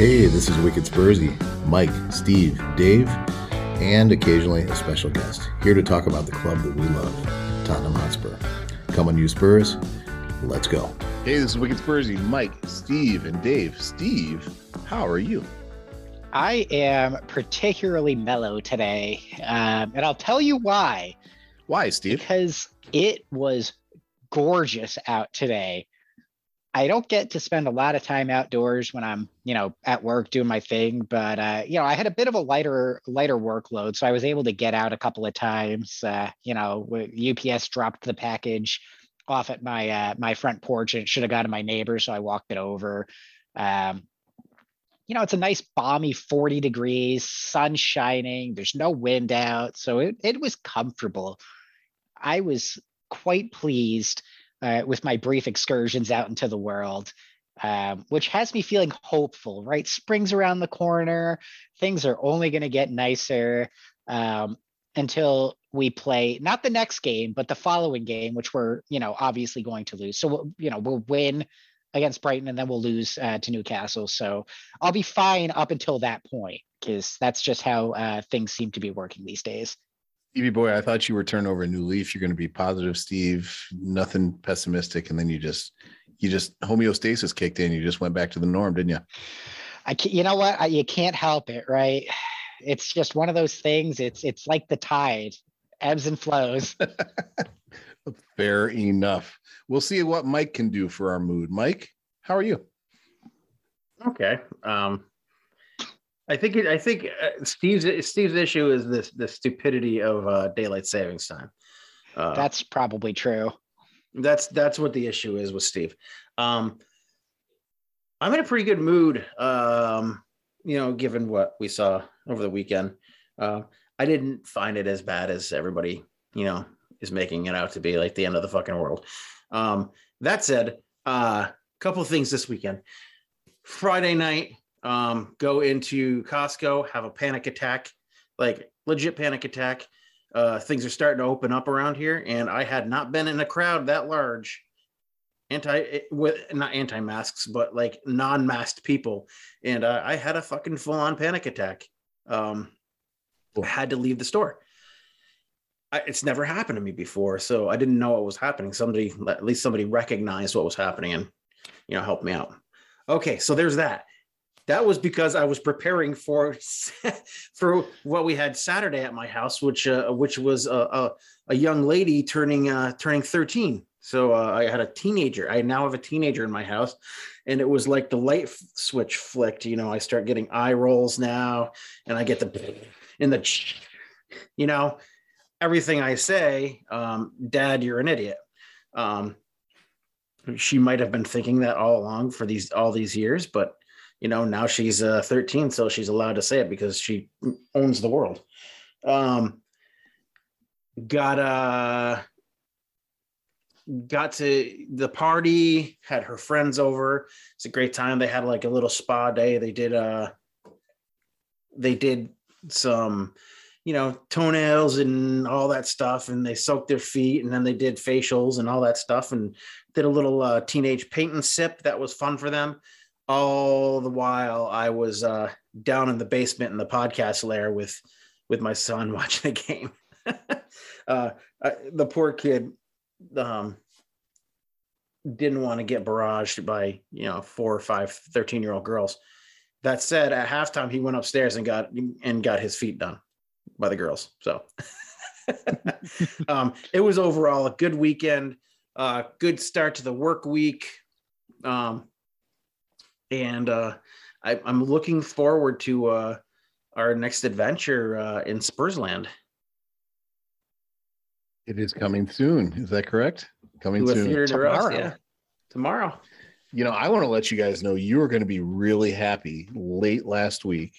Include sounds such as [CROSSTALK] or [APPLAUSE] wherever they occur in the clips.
Hey, this is Wicked Spursy, Mike, Steve, Dave, and occasionally a special guest here to talk about the club that we love, Tottenham Hotspur. Come on, you Spurs, let's go. Hey, this is Wicked Spursy, Mike, Steve, and Dave. Steve, how are you? I am particularly mellow today, um, and I'll tell you why. Why, Steve? Because it was gorgeous out today. I don't get to spend a lot of time outdoors when I'm, you know, at work doing my thing, but uh, you know, I had a bit of a lighter lighter workload, so I was able to get out a couple of times. Uh, you know, UPS dropped the package off at my uh, my front porch, and it should have gone to my neighbor, so I walked it over. Um, you know, it's a nice balmy 40 degrees, sun shining. There's no wind out, so it it was comfortable. I was quite pleased uh, with my brief excursions out into the world, um, which has me feeling hopeful, right? Spring's around the corner. Things are only going to get nicer um, until we play not the next game, but the following game, which we're, you know, obviously going to lose. So, we'll, you know, we'll win against Brighton and then we'll lose uh, to Newcastle. So I'll be fine up until that point because that's just how uh, things seem to be working these days. Stevie boy, I thought you were turning over a new leaf. You're going to be positive, Steve. Nothing pessimistic, and then you just you just homeostasis kicked in. You just went back to the norm, didn't you? I can't, you know what? I, you can't help it, right? It's just one of those things. It's it's like the tide, ebbs and flows. [LAUGHS] Fair enough. We'll see what Mike can do for our mood. Mike, how are you? Okay. Um, I think it, I think uh, Steve's Steve's issue is this the stupidity of uh, daylight savings time. Uh, that's probably true. That's that's what the issue is with Steve. Um, I'm in a pretty good mood. Um, you know, given what we saw over the weekend, uh, I didn't find it as bad as everybody you know is making it out to be, like the end of the fucking world. Um, that said, a uh, couple of things this weekend. Friday night, um, go into Costco, have a panic attack, like legit panic attack. Uh, things are starting to open up around here, and I had not been in a crowd that large, anti with not anti masks, but like non masked people, and uh, I had a fucking full on panic attack. Um, I had to leave the store. I, it's never happened to me before, so I didn't know what was happening. Somebody, at least somebody, recognized what was happening and you know helped me out. Okay, so there's that that was because I was preparing for [LAUGHS] for what we had Saturday at my house, which uh, which was a, a, a, young lady turning uh, turning 13. So uh, I had a teenager. I now have a teenager in my house, and it was like the light f- switch flicked. You know, I start getting eye rolls now, and I get the in the, you know, everything I say, um, Dad, you're an idiot. Um, she might have been thinking that all along for these all these years, but you know now she's uh, 13 so she's allowed to say it because she owns the world. Um got uh got to the party had her friends over. It's a great time. They had like a little spa day. They did uh they did some you know toenails and all that stuff and they soaked their feet and then they did facials and all that stuff and did a little uh, teenage paint and sip that was fun for them all the while I was uh, down in the basement in the podcast lair with with my son [LAUGHS] watching the game. [LAUGHS] uh, I, the poor kid um, didn't want to get barraged by you know four or five 13 year old girls. That said, at halftime he went upstairs and got and got his feet done by the girls. So [LAUGHS] um, it was overall a good weekend, uh, good start to the work week. Um, and uh, I, am looking forward to uh, our next adventure uh, in Spursland. It is coming soon. Is that correct? Coming to soon tomorrow. Us, yeah. Tomorrow. You know, I want to let you guys know you are going to be really happy. Late last week,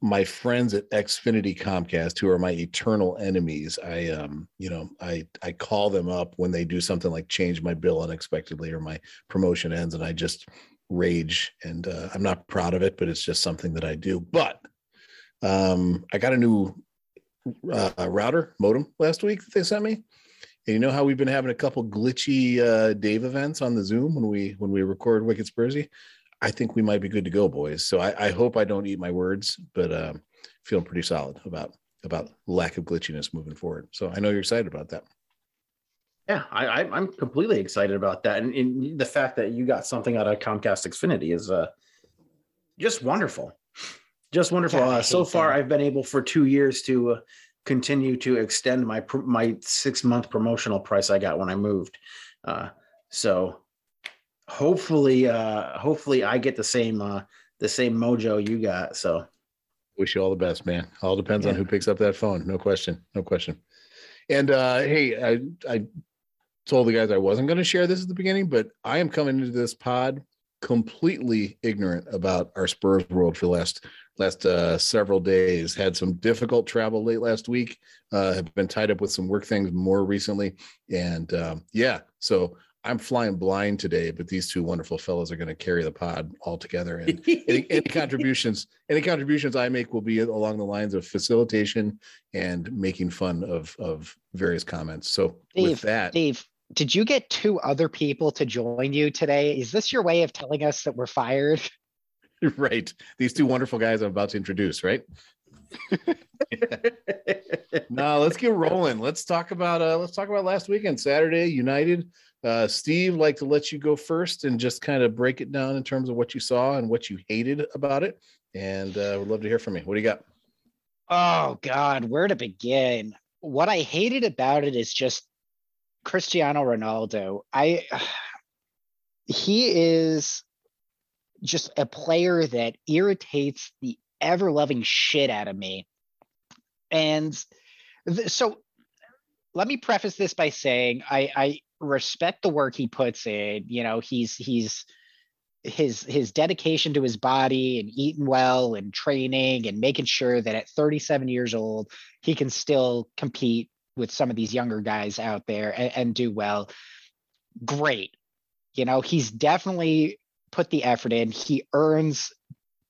my friends at Xfinity Comcast, who are my eternal enemies, I um, you know, I I call them up when they do something like change my bill unexpectedly or my promotion ends, and I just rage and uh, i'm not proud of it but it's just something that i do but um, i got a new uh, router modem last week that they sent me and you know how we've been having a couple glitchy uh, dave events on the zoom when we when we record wicked spursy I think we might be good to go, boys. So I, I hope I don't eat my words, but um, feeling pretty solid about about lack of glitchiness moving forward. So I know you're excited about that. Yeah, I, I am completely excited about that, and, and, the fact that you got something out of Comcast Xfinity is uh just wonderful, just wonderful. God, uh, so far, that. I've been able for two years to uh, continue to extend my my six month promotional price I got when I moved. Uh, so hopefully, uh, hopefully, I get the same uh, the same mojo you got. So wish you all the best, man. All depends yeah. on who picks up that phone. No question. No question. And uh, hey, I I told the guys I wasn't going to share this at the beginning, but I am coming into this pod completely ignorant about our Spurs world for the last last uh, several days. Had some difficult travel late last week. Uh, have been tied up with some work things more recently, and um, yeah, so I'm flying blind today, but these two wonderful fellows are going to carry the pod all together. And any, any, [LAUGHS] contributions, any contributions I make will be along the lines of facilitation and making fun of of various comments. So Dave, with that, Dave, did you get two other people to join you today? Is this your way of telling us that we're fired? [LAUGHS] Right. These two wonderful guys I'm about to introduce, right? [LAUGHS] no, let's get rolling. Let's talk about uh let's talk about last weekend, Saturday, United uh, Steve, like to let you go first and just kind of break it down in terms of what you saw and what you hated about it. And uh, would love to hear from you. What do you got? Oh God, where to begin? What I hated about it is just Cristiano Ronaldo. I he is just a player that irritates the ever loving shit out of me. And th- so let me preface this by saying I, I respect the work he puts in. You know, he's he's his his dedication to his body and eating well and training and making sure that at 37 years old he can still compete with some of these younger guys out there and, and do well. Great. You know, he's definitely put the effort in. He earns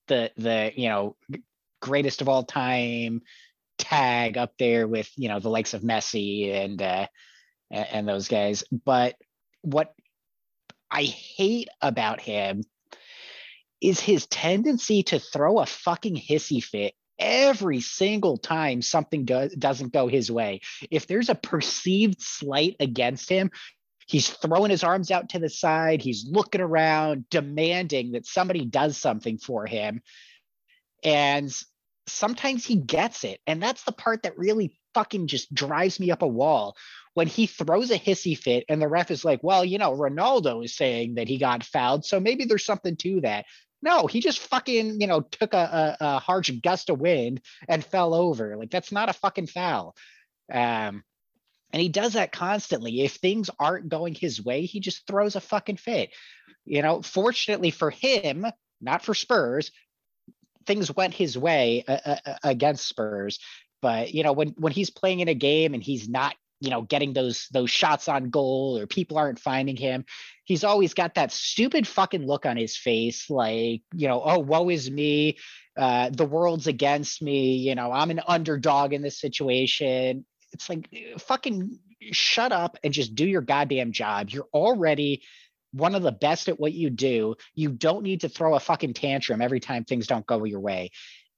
the the, you know, greatest of all time tag up there with, you know, the likes of Messi and uh and, and those guys. But what I hate about him is his tendency to throw a fucking hissy fit every single time something do- doesn't go his way. If there's a perceived slight against him, he's throwing his arms out to the side, he's looking around, demanding that somebody does something for him. And sometimes he gets it. And that's the part that really fucking just drives me up a wall when he throws a hissy fit and the ref is like, well, you know, Ronaldo is saying that he got fouled. So maybe there's something to that. No, he just fucking, you know, took a, a, a harsh gust of wind and fell over. Like that's not a fucking foul. Um, and he does that constantly. If things aren't going his way, he just throws a fucking fit. You know, fortunately for him, not for Spurs, things went his way uh, uh, against Spurs. But you know, when when he's playing in a game and he's not you know getting those those shots on goal or people aren't finding him. He's always got that stupid fucking look on his face like you know oh woe is me. Uh the world's against me. You know i'm an underdog in this situation. It's like fucking shut up and just do your goddamn job. You're already one of the best at what you do. You don't need to throw a fucking tantrum every time things don't go your way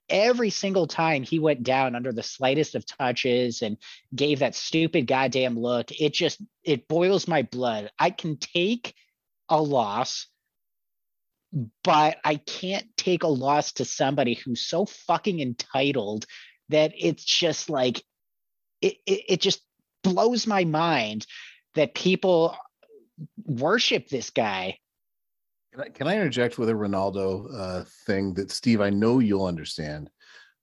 every single time he went down under the slightest of touches and gave that stupid goddamn look, it just it boils my blood. I can take a loss, but I can't take a loss to somebody who's so fucking entitled that it's just like it, it, it just blows my mind that people worship this guy can I, can I interject with a Ronaldo uh, thing that Steve? I know you'll understand.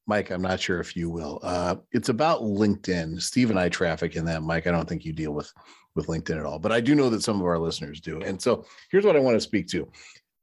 Mike, I'm not sure if you will. Uh, it's about LinkedIn. Steve and I traffic in that. Mike, I don't think you deal with with LinkedIn at all, but I do know that some of our listeners do. And so here's what I want to speak to.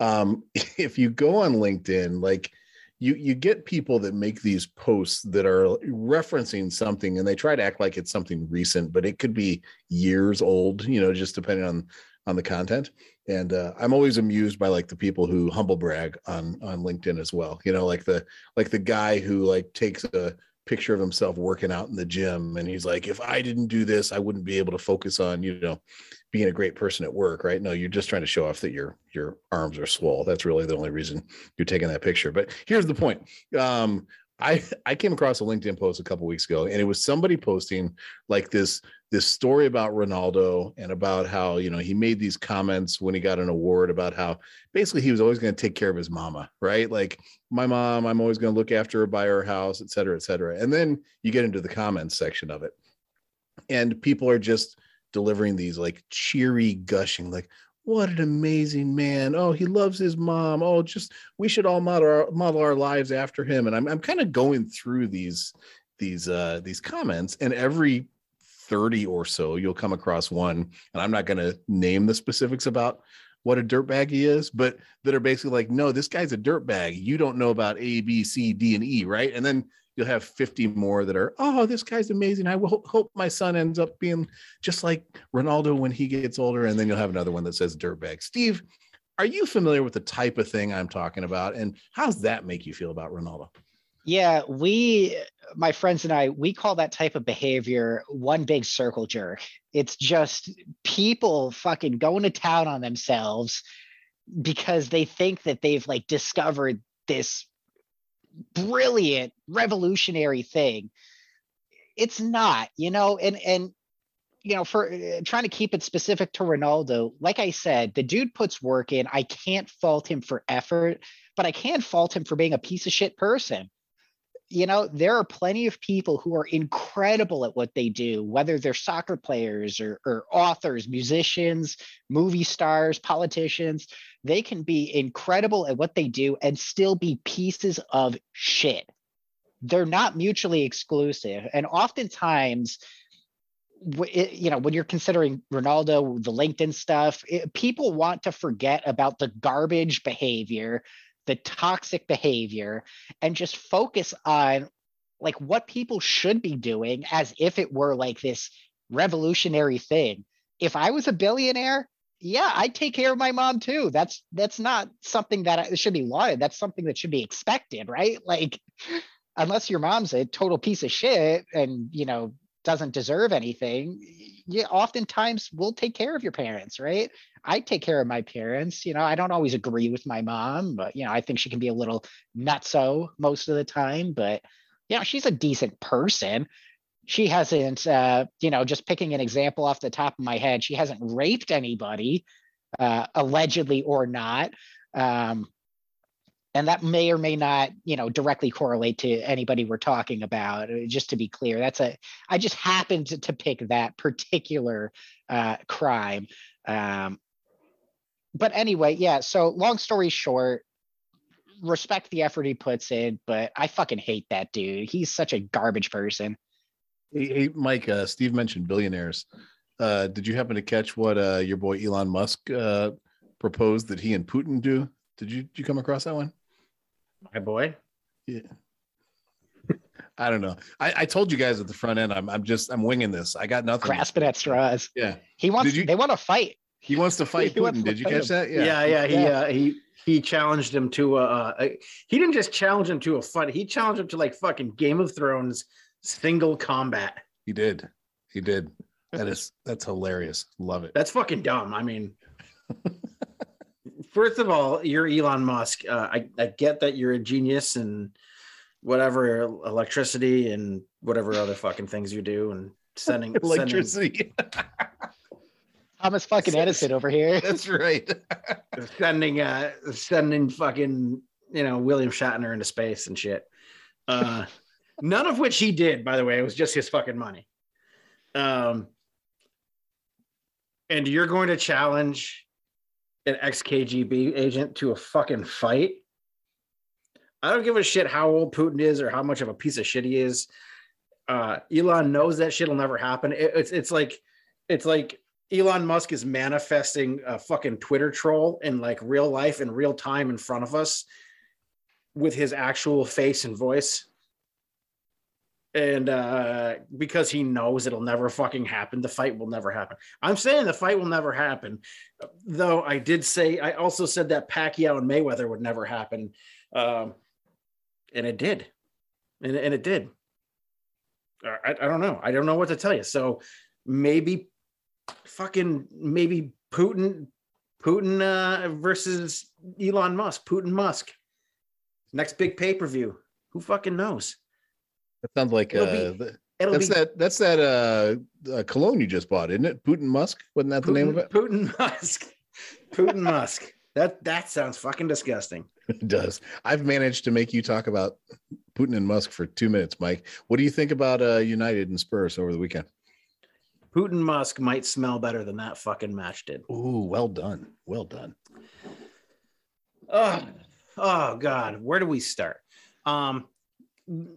Um, [LAUGHS] if you go on LinkedIn, like you you get people that make these posts that are referencing something and they try to act like it's something recent, but it could be years old, you know, just depending on on the content. And uh, i'm always amused by like the people who humble brag on on linkedin as well you know like the like the guy who like takes a picture of himself working out in the gym and he's like if i didn't do this i wouldn't be able to focus on you know being a great person at work right? No you're just trying to show off that your your arms are swole. That's really the only reason you're taking that picture. But here's the point. Um I I came across a LinkedIn post a couple weeks ago, and it was somebody posting like this this story about Ronaldo and about how you know he made these comments when he got an award about how basically he was always going to take care of his mama, right? Like my mom, I'm always going to look after her, buy her house, et cetera, et cetera. And then you get into the comments section of it, and people are just delivering these like cheery gushing, like what an amazing man. Oh, he loves his mom. Oh, just we should all model our, model our lives after him. And I'm I'm kind of going through these these uh these comments and every 30 or so you'll come across one and I'm not going to name the specifics about what a dirtbag he is, but that are basically like, no, this guy's a dirtbag. You don't know about A, B, C, D, and E, right? And then you'll have 50 more that are, oh, this guy's amazing. I will hope my son ends up being just like Ronaldo when he gets older. And then you'll have another one that says dirtbag. Steve, are you familiar with the type of thing I'm talking about? And how does that make you feel about Ronaldo? Yeah, we, my friends and I, we call that type of behavior one big circle jerk. It's just people fucking going to town on themselves because they think that they've like discovered this brilliant revolutionary thing. It's not you know and and you know for uh, trying to keep it specific to ronaldo like i said the dude puts work in. I can't fault him for effort but i can fault him for being a piece of shit person you know there are plenty of people who are incredible at what they do whether they're soccer players or, or authors musicians movie stars politicians. They can be incredible at what they do and still be pieces of shit. They're not mutually exclusive. And oftentimes you know when you're considering ronaldo the linkedin stuff it, people want to forget about the garbage behavior the toxic behavior and just focus on like what people should be doing as if it were like this revolutionary thing. If I was a billionaire, yeah, I'd take care of my mom too. That's that's not something that should be lauded. That's something that should be expected, right? Like unless your mom's a total piece of shit and, you know, doesn't deserve anything, you oftentimes will take care of your parents, right? I take care of my parents. You know, I don't always agree with my mom, but you know, I think she can be a little nutso most of the time. But you know, she's a decent person. She hasn't, uh, you know, just picking an example off the top of my head, she hasn't raped anybody, uh, allegedly or not. Um, and that may or may not you know directly correlate to anybody we're talking about uh, just to be clear that's a i just happened to, to pick that particular uh, crime um, but anyway, yeah. So long story short, respect the effort he puts in, but I fucking hate that dude. He's such a garbage person. Hey, hey Mike, uh, Steve mentioned billionaires. Uh, did you happen to catch what uh, your boy Elon Musk uh, proposed that he and Putin do? Did you did you come across that one? My boy. Yeah. [LAUGHS] I don't know. I, I, told you guys at the front end. I'm I'm just I'm winging this. I got nothing. Grasping at straws. Yeah. He wants. You, they want to fight. He wants to fight [LAUGHS] Putin. Did you catch him. that? Yeah, yeah. yeah he yeah. Uh, he he challenged him to uh, uh, he didn't just challenge him to a fight. He challenged him to like fucking Game of Thrones single combat. He did. He did. That is that's hilarious. Love it. That's fucking dumb. I mean, first of all, you're Elon Musk. Uh, I I get that you're a genius and whatever electricity and whatever other fucking things you do and sending [LAUGHS] electricity. Sending, Thomas fucking Edison over here. [LAUGHS] [LAUGHS] That's right. sending uh sending fucking you know William Shatner into space and shit. Uh [LAUGHS] none of which he did, by the way. It was just his fucking money. Um and you're going to challenge an ex-KGB agent to a fucking fight. I don't give a shit how old Putin is or how much of a piece of shit he is. Uh, Elon knows that shit'll never happen. It, it's it's like it's like Elon Musk is manifesting a fucking Twitter troll in like real life in real time in front of us with his actual face and voice. And uh, because he knows it'll never fucking happen, the fight will never happen. I'm saying the fight will never happen, though. I did say I also said that Pacquiao and Mayweather would never happen, um, and it did, and, and it did. I, I don't know. I don't know what to tell you. So maybe fucking maybe Putin Putin uh, versus Elon Musk, Putin Musk. Next big pay per view. Who fucking knows? That sounds like uh, It'll be- It'll that's be that that's that uh, uh cologne you just bought, isn't it? Putin Musk, wasn't that the name of it? Putin Musk. Putin [LAUGHS] Musk. That that sounds fucking disgusting. It does. I've managed to make you talk about Putin and Musk for two minutes, Mike. What do you think about uh United and Spurs over the weekend? Putin Musk might smell better than that fucking match did. Ooh, well done. Well done. Oh, oh God, where do we start? Um,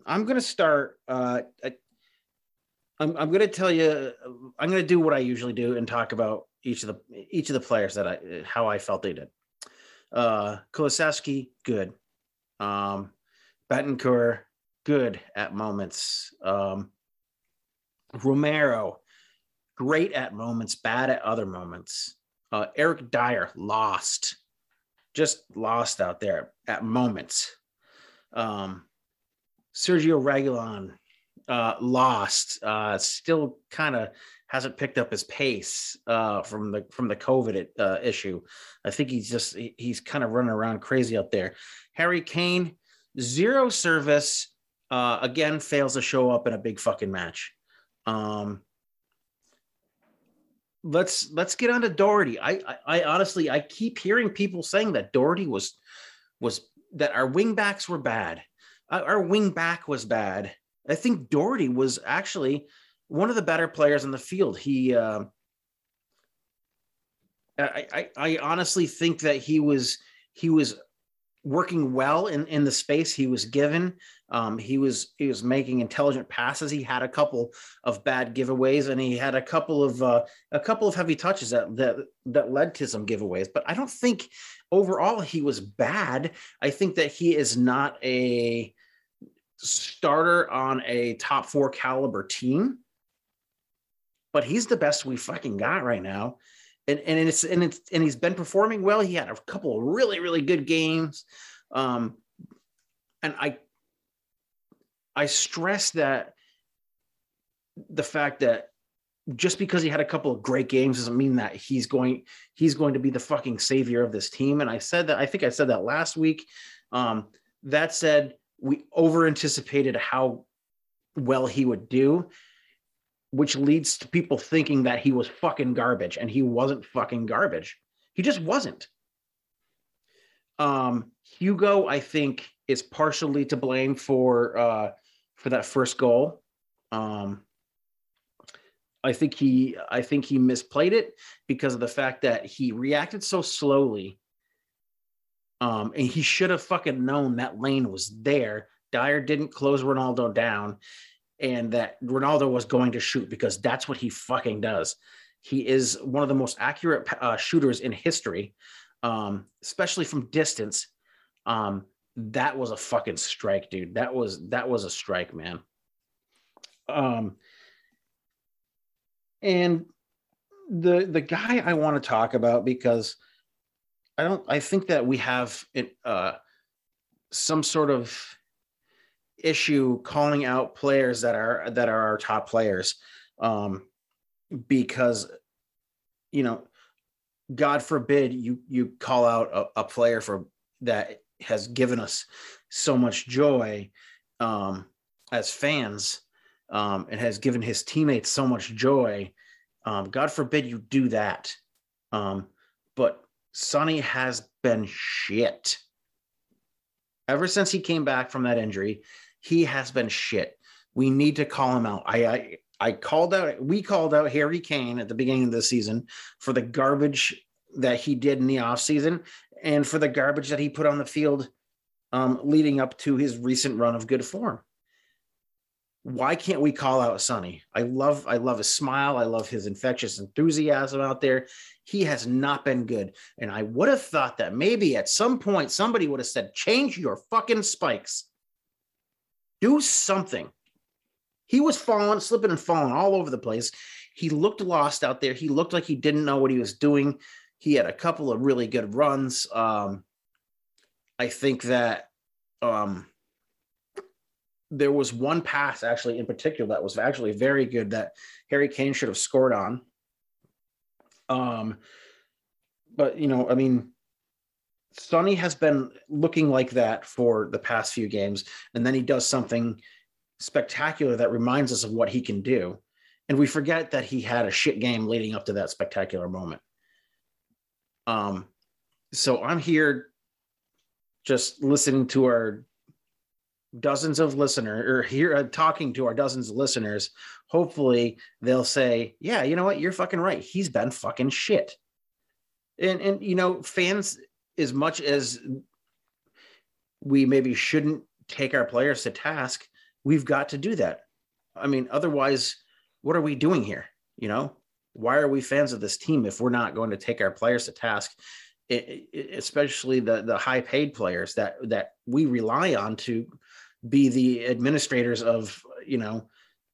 I'm gonna start. Uh, I, I'm I'm gonna tell you. I'm gonna do what I usually do and talk about each of the each of the players that I how I felt they did. Uh, Kulusevski, good. Um, Bentancur, good at moments. Um, Romero, great at moments, bad at other moments. Uh, Eric Dier, lost just lost out there at moments. Um, Sergio Reguilón uh, lost, uh, still kind of hasn't picked up his pace uh, from the from the COVID uh, issue. I think he's just he- he's kind of running around crazy out there. Harry Kane, zero service, uh, again fails to show up in a big fucking match. Um, let's let's get on to Doherty. I, I I honestly I keep hearing people saying that Doherty was was that our wing backs were bad. Our wing back was bad. I think Doherty was actually one of the better players in the field. He uh, I, I I honestly think that he was he was working well in in the space he was given. Um, he was he was making intelligent passes. He had a couple of bad giveaways, and he had a couple of uh, a couple of heavy touches that that that led to some giveaways. But I don't think overall he was bad. I think that he is not a starter on a top four caliber team, but he's the best we fucking got right now. And, and it's and it's and he's been performing well. He had a couple of really really good games, um, and I I stress that the fact that just because he had a couple of great games doesn't mean that he's going he's going to be the fucking savior of this team. And I said that I think I said that last week. Um, that said, we over anticipated how well he would do, which leads to people thinking that he was fucking garbage, and he wasn't fucking garbage. He just wasn't. Um, Hugo, I think, is partially to blame for uh, for that first goal. Um, I think he I think he misplayed it because of the fact that he reacted so slowly. Um, and he should have fucking known that lane was there. Dier didn't close Ronaldo down, and that Ronaldo was going to shoot because that's what he fucking does. He is one of the most accurate uh, shooters in history, um, especially from distance. Um, that was a fucking strike, dude. That was that was a strike, man. Um, and the the guy I want to talk about because I don't I think that we have it uh some sort of issue calling out players that are that are our top players um because you know god forbid you you call out a, a player for that has given us so much joy um as fans um and has given his teammates so much joy um god forbid you do that um but sonny has been shit. Ever since he came back from that injury he has been shit we need to call him out i i I called out, we called out Harry Kane at the beginning of the season for the garbage that he did in the offseason and for the garbage that he put on the field um, leading up to his recent run of good form. Why can't we call out Sonny? I love, I love his smile. I love his infectious enthusiasm out there. He has not been good. And I would have thought that maybe at some point somebody would have said, change your fucking spikes. Do something. He was falling, slipping and falling all over the place. He looked lost out there. He looked like he didn't know what he was doing. He had a couple of really good runs. Um, I think that um, there was one pass actually in particular that was actually very good that Harry Kane should have scored on. Um, but you know, I mean, Sonny has been looking like that for the past few games, and then he does something spectacular that reminds us of what he can do, and we forget that he had a shit game leading up to that spectacular moment. Um, so I'm here just listening to our dozens of listeners or here uh, talking to our dozens of listeners. Hopefully they'll say yeah you know what? You're fucking right. He's been fucking shit. And and you know fans as much as we maybe shouldn't take our players to task we've got to do that. I mean otherwise what are we doing here? You know why are we fans of this team if we're not going to take our players to task especially the the high paid players that that we rely on to be the administrators of you know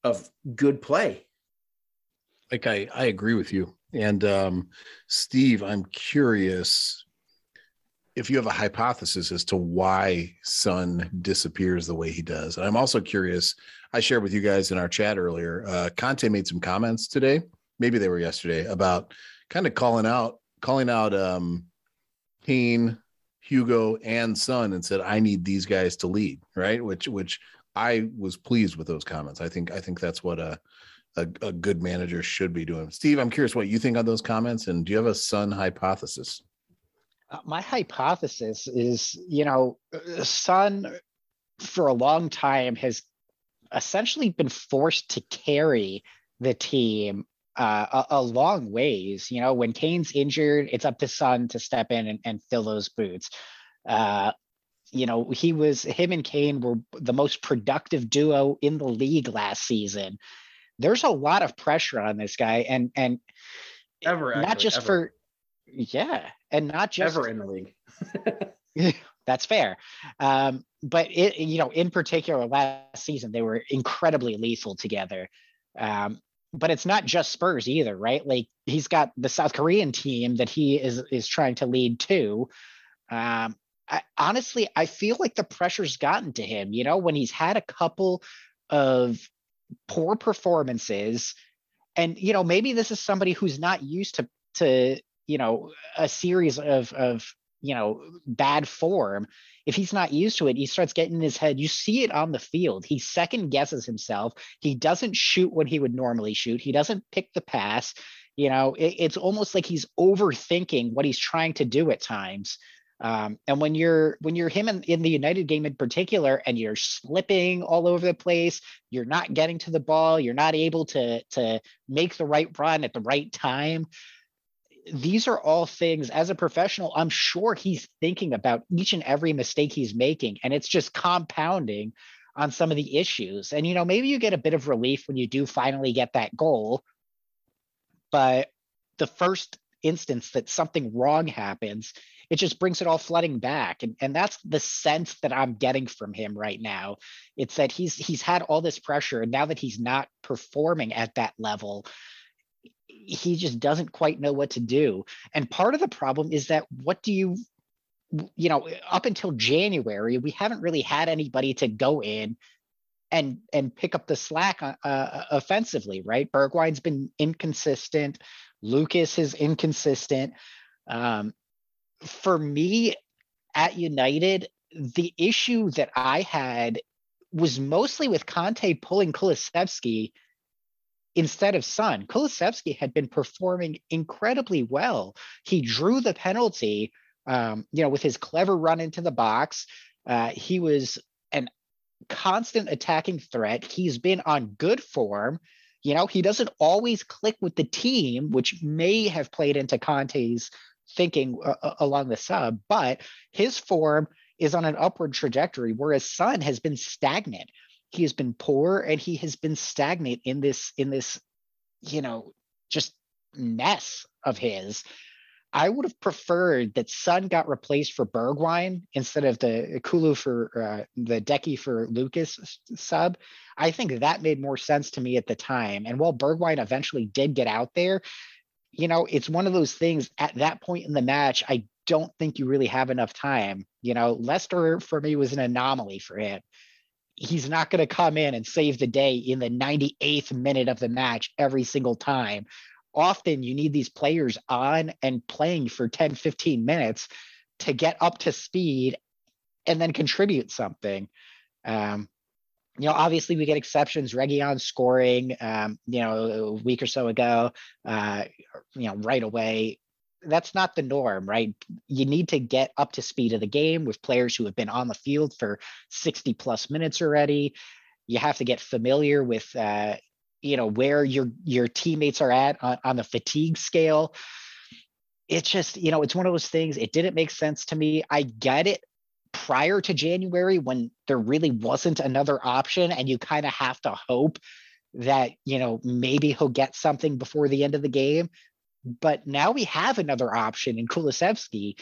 of good play? Like i i agree with you. And um steve i'm curious if you have a hypothesis as to why Son disappears the way he does and i'm also curious i shared with you guys in our chat earlier uh conte made some comments today maybe they were yesterday about kind of calling out calling out um Hugo, and Son, and said, I need these guys to lead, right? Which which I was pleased with those comments. I think I think that's what a a, a good manager should be doing. Steve, I'm curious what you think on those comments, and do you have a Son hypothesis? My hypothesis is, you know, Son for a long time has essentially been forced to carry the team uh, a, a, long ways. You know, when Kane's injured, it's up to Son to step in and, and fill those boots. Uh, you know, he was him and Kane were the most productive duo in the league last season. There's a lot of pressure on this guy, and and ever not actually, just ever. for yeah, and not just ever in the league. [LAUGHS] [LAUGHS] that's fair. Um, but it, you know, in particular, last season they were incredibly lethal together. Um, but it's not just Spurs either, right? Like he's got the South Korean team that he is is trying to lead too. Um, I, honestly, I feel like the pressure's gotten to him. You know, when he's had a couple of poor performances, and you know, maybe this is somebody who's not used to to you know a series of of you know bad form if he's not used to it, he starts getting in his head. You see it on the field. He second guesses himself. He doesn't shoot what he would normally shoot. He doesn't pick the pass. You know, it, it's almost like he's overthinking what he's trying to do at times. Um, and when you're when you're him in, in the United game in particular, and you're slipping all over the place, you're not getting to the ball, you're not able to to make the right run at the right time these are all things as a professional i'm sure he's thinking about each and every mistake he's making and it's just compounding on some of the issues. And you know maybe you get a bit of relief when you do finally get that goal but the first instance that something wrong happens it just brings it all flooding back. And, and that's the sense that i'm getting from him right now. It's that he's he's had all this pressure and now that he's not performing at that level he just doesn't quite know what to do. And part of the problem is that what do you, you know, up until January, we haven't really had anybody to go in and and pick up the slack uh, uh offensively, right? Bergwijn's been inconsistent. Lucas is inconsistent. Um, for me, at United, the issue that I had was mostly with Conte pulling Kulusevski instead of Son. Kulusevski had been performing incredibly well. He drew the penalty, um, you know, with his clever run into the box. Uh, he was an constant attacking threat. He's been on good form. You know, he doesn't always click with the team, which may have played into Conte's thinking uh, uh along the sub, but his form is on an upward trajectory, whereas Son has been stagnant he has been poor and he has been stagnant in this in this you know just mess of his i would have preferred that Son got replaced for bergwijn instead of the kulu for uh, the decky for lucas sub. I think that made more sense to me at the time. And while bergwijn eventually did get out there you know it's one of those things at that point in the match i don't think you really have enough time. You know Leicester for me was an anomaly for him he's not going to come in and save the day in the 98th minute of the match every single time. Often you need these players on and playing for 10, 15 minutes to get up to speed and then contribute something. Um, you know, obviously we get exceptions. Reguilón scoring, um, you know, a week or so ago, uh, you know, right away. That's not the norm, right? You need to get up to speed of the game with players who have been on the field for 60 plus minutes already. You have to get familiar with, uh, you know, where your your teammates are at on, on the fatigue scale. It's just, you know, it's one of those things. It didn't make sense to me. I get it prior to January when there really wasn't another option and you kind of have to hope that, you know, maybe he'll get something before the end of the game. But now we have another option in Kulusevski.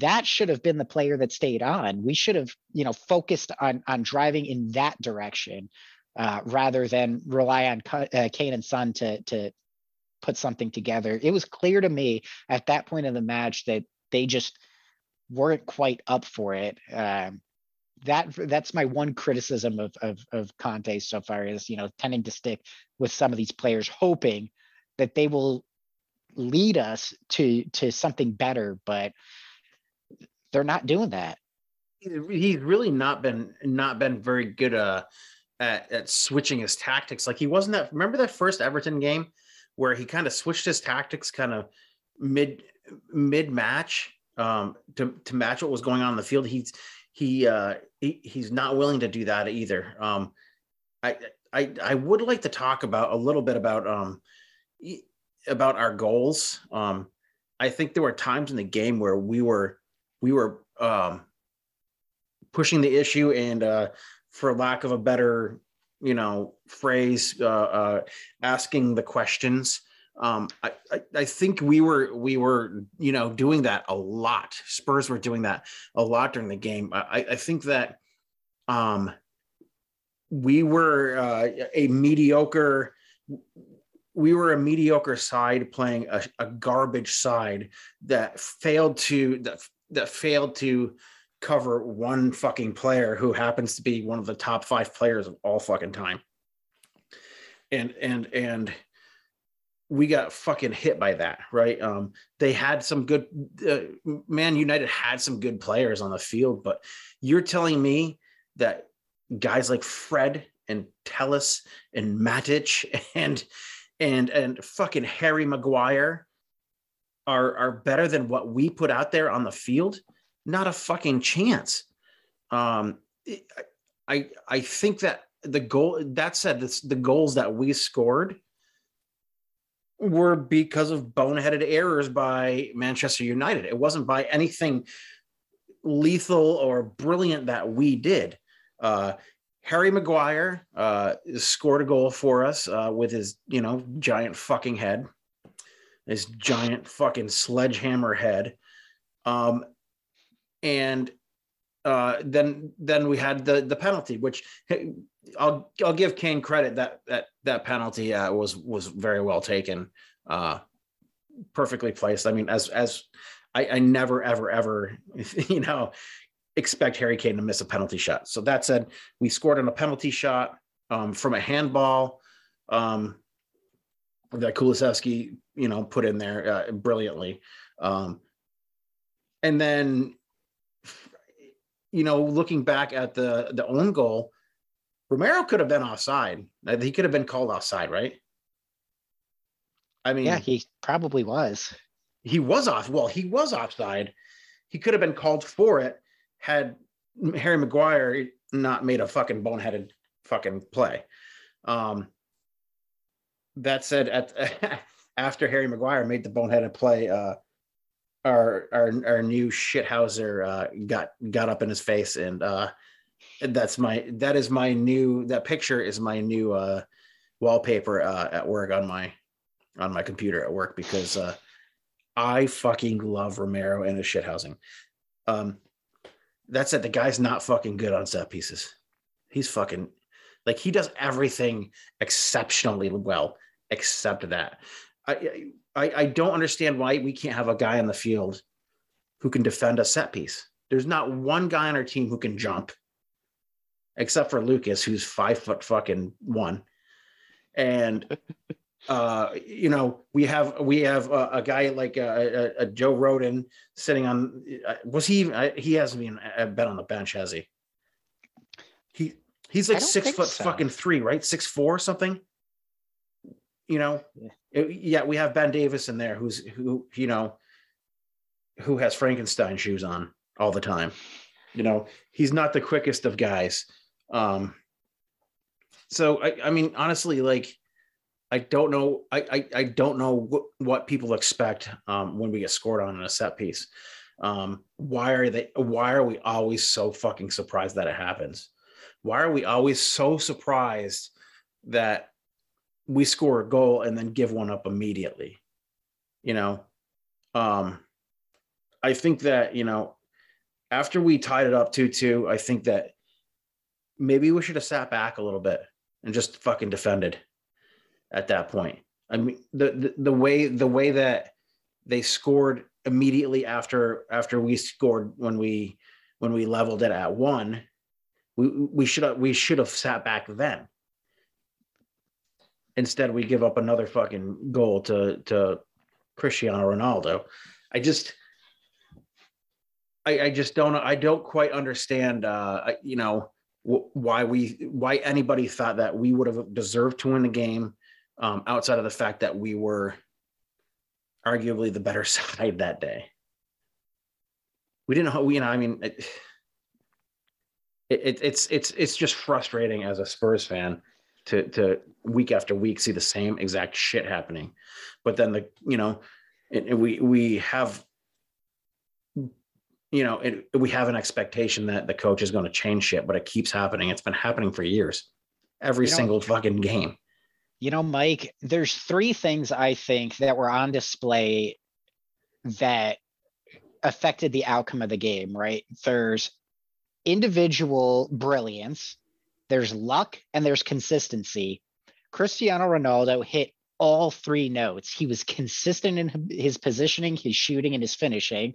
That should have been the player that stayed on. We should have, you know, focused on on driving in that direction uh, rather than rely on uh, Kane and Son to to put something together. It was clear to me at that point in the match that they just weren't quite up for it. Um, that that's my one criticism of, of of Conte so far is you know tending to stick with some of these players, hoping that they will lead us to to something better, but they're not doing that. He's really not been not been very good uh, at at switching his tactics. Like he wasn't that. Remember that first Everton game where he kind of switched his tactics kind of mid mid match um, to to match what was going on in the field. He's he, uh, he he's not willing to do that either. Um, I I I would like to talk about a little bit about um about our goals. Um, I think there were times in the game where we were we were um, pushing the issue and uh, for lack of a better you know phrase uh, uh, asking the questions um, I, I, I think we were we were you know doing that a lot. Spurs were doing that a lot during the game. I, I think that um, we were uh, a mediocre we were a mediocre side playing a, a, garbage side that failed to that, that failed to cover one fucking player who happens to be one of the top five players of all fucking time and and and we got fucking hit by that, right? Um, they had some good, uh, Man United had some good players on the field, but you're telling me that guys like Fred and Telles and Matic [LAUGHS] and and and fucking Harry Maguire are are better than what we put out there on the field? Not a fucking chance. Um, I I think that the goal that said, this, the goals that we scored were because of boneheaded errors by Manchester United. It wasn't by anything lethal or brilliant that we did. Uh, Harry Maguire uh, scored a goal for us uh, with his, you know, giant fucking head, his giant fucking sledgehammer head. Um, and uh, then then we had the the penalty, which I'll I'll give Kane credit that that that penalty uh, was was very well taken, uh, perfectly placed. I mean, as as I, I never ever ever [LAUGHS] you know expect Harry Kane to miss a penalty shot. So that said, we scored on a penalty shot um, from a handball um, that Kulusevski you know put in there uh, brilliantly, um, and then you know, looking back at the the own goal, Romero could have been offside. He could have been called offside, right? I mean, yeah, he probably was. He was off. Well, he was offside. He could have been called for it had Harry Maguire not made a fucking boneheaded fucking play. Um, that said, at [LAUGHS] after Harry Maguire made the boneheaded play, uh, our our our new shithouser uh, got got up in his face, and uh, that's my that is my new that picture is my new uh, wallpaper uh, at work on my on my computer at work because uh, I fucking love Romero and his shithousing. Um, that said, the guy's not fucking good on set pieces. He's fucking like he does everything exceptionally well, except that. I, I, I don't understand why we can't have a guy on the field who can defend a set piece. There's not one guy on our team who can jump. except for Lucas, who's five foot fucking one. And [LAUGHS] uh, you know, we have we have a, a guy like a, a, a, Joe Rodon sitting on. Uh, was he? He hasn't been uh, been on the bench, has he? He he's like six foot so. fucking three, right? Six four something. You know, yeah. It, yeah, we have Ben Davies in there, who's who you know, who has Frankenstein shoes on all the time. You know, he's not the quickest of guys. Um, so I, I mean, honestly, like I don't know. I I, I don't know what, what people expect um, when we get scored on in a set piece. Um, why are they? Why are we always so fucking surprised that it happens? Why are we always so surprised that we score a goal and then give one up immediately? You know, um, I think that you know after we tied it up two two, I think that maybe we should have sat back a little bit and just fucking defended at that point. I mean, the, the, the way the way that they scored immediately after after we scored when we when we leveled it at one, we we should have we should have sat back then. Instead, we give up another fucking goal to to Cristiano Ronaldo. I just I, I just don't I don't quite understand uh you know why we why anybody thought that we would have deserved to win the game um, outside of the fact that we were arguably the better [LAUGHS] side that day. We didn't know, you know, I mean, it, it, it's it's it's just frustrating as a Spurs fan to to week after week see the same exact shit happening, but then the you know, it, we we have you know, it, we have an expectation that the coach is going to change shit, but it keeps happening. It's been happening for years, every you know, single fucking game. You know, Mike, there's three things I think that were on display that affected the outcome of the game, right? There's individual brilliance, there's luck, and there's consistency. Cristiano Ronaldo hit all three notes. He was consistent in his positioning, his shooting, and his finishing.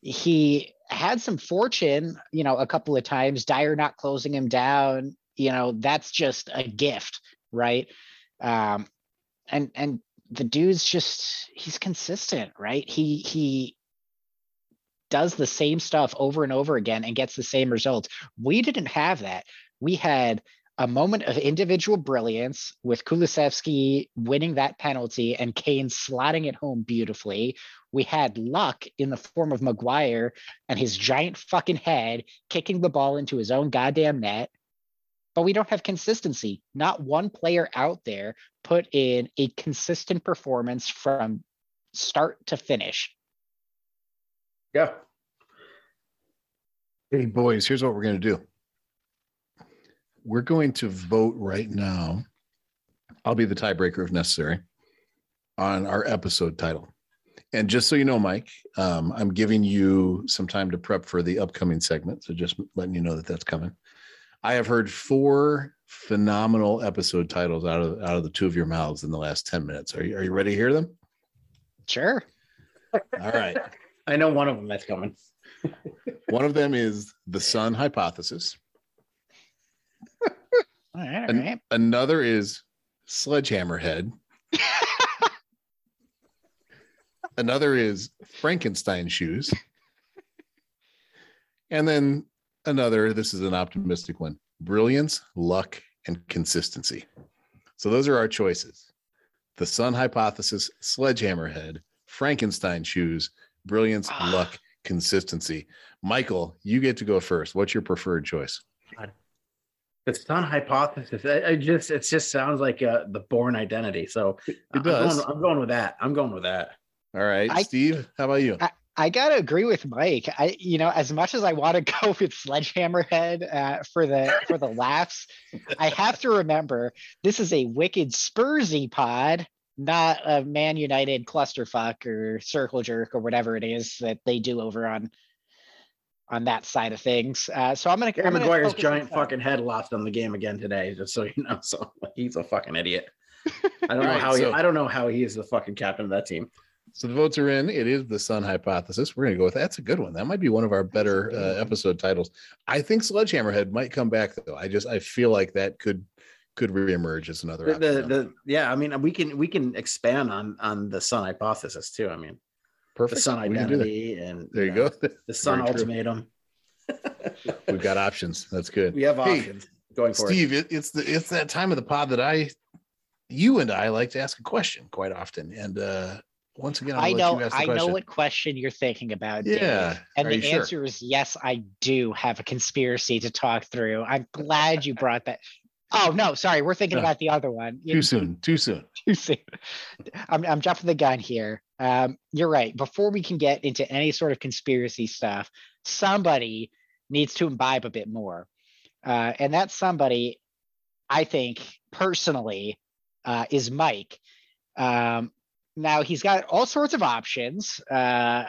He had some fortune, you know, a couple of times, Dier not closing him down. You know, that's just a gift, right? Um, and and the dude's just he's consistent, right? He he does the same stuff over and over again and gets the same results. We didn't have that. We had a moment of individual brilliance with Kulusevski winning that penalty and Kane slotting it home beautifully. We had luck in the form of Maguire and his giant fucking head kicking the ball into his own goddamn net but we don't have consistency. Not one player out there put in a consistent performance from start to finish. Yeah. Hey, boys, here's what we're going to do we're going to vote right now. I'll be the tiebreaker if necessary on our episode title. And just so you know, Mike, um, I'm giving you some time to prep for the upcoming segment. So just letting you know that that's coming. I have heard four phenomenal episode titles out of out of the two of your mouths in the last 10 minutes. Are you are you ready to hear them? Sure. All right. [LAUGHS] I know one of them that's coming. [LAUGHS] one of them is the sun hypothesis. all right, all right. another is sledgehammer head. [LAUGHS] another is Frankenstein shoes. And then another, this is an optimistic one brilliance, luck, and consistency. So those are our choices the sun hypothesis, sledgehammer head, Frankenstein shoes, brilliance, ah. luck, consistency. Michael, you get to go first. What's your preferred choice? The sun hypothesis. I, I just it just sounds like uh, the Bourne Identity. So it does. I'm going, I'm going, with that. I'm going with that. All right, I, Steve. How about you? I, I gotta agree with Mike. I, you know, as much as I want to [LAUGHS] go with Sledgehammer Head uh, for the for the laughs, I have to remember this is a wicked Spursy pod, not a Man United clusterfuck or circle jerk or whatever it is that they do over on on that side of things. Uh, so I'm gonna. Harry Maguire's giant fucking head lost on the game again today, just so you know. [LAUGHS] So he's a fucking idiot. [LAUGHS] I don't know right, how he. I don't know how he is the fucking captain of that team. So the votes are in. It is the sun hypothesis. We're going to go with that. that's a good one. That might be one of our better uh, episode titles. I think Sledgehammerhead might come back though. I just I feel like that could could reemerge as another. The, the, the yeah, I mean we can we can expand on on the sun hypothesis too. I mean, perfect the sun identity and there you know, go. [LAUGHS] The sun ultimatum. [LAUGHS] We've got options. That's good. We have hey, options going forward. Steve, it, it's the it's that time of the pod that I you and I like to ask a question quite often. And uh once again, i know I know what question you're thinking about. Yeah. And Are the answer sure? is yes, I do have a conspiracy to talk through. I'm glad you brought that. Oh no, sorry, we're thinking about the other one. Too soon. Too soon. [LAUGHS] Too soon. I'm I'm jumping the gun here. Um, you're right. Before we can get into any sort of conspiracy stuff, somebody needs to imbibe a bit more, uh, and that somebody, I think personally, uh, is Mike. Um, now he's got all sorts of options. Uh,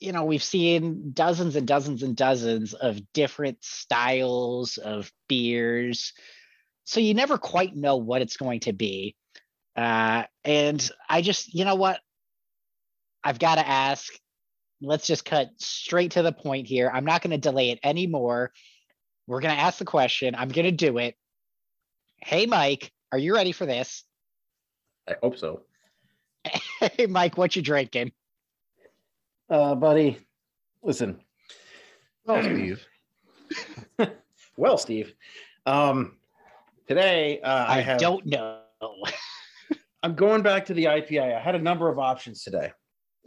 you know, we've seen dozens and dozens and dozens of different styles of beers. So you never quite know what it's going to be. Uh, and I just, you know what? I've got to ask. Let's just cut straight to the point here. I'm not going to delay it anymore. We're going to ask the question. I'm going to do it. Hey, Mike, are you ready for this? I hope so. [LAUGHS] Hey, Mike, what you drinking? Uh, buddy, listen. Well, Steve. [CLEARS THROAT] well, Steve. Um, today uh, I, I have, don't know. [LAUGHS] I'm going back to the IPA. I had a number of options today.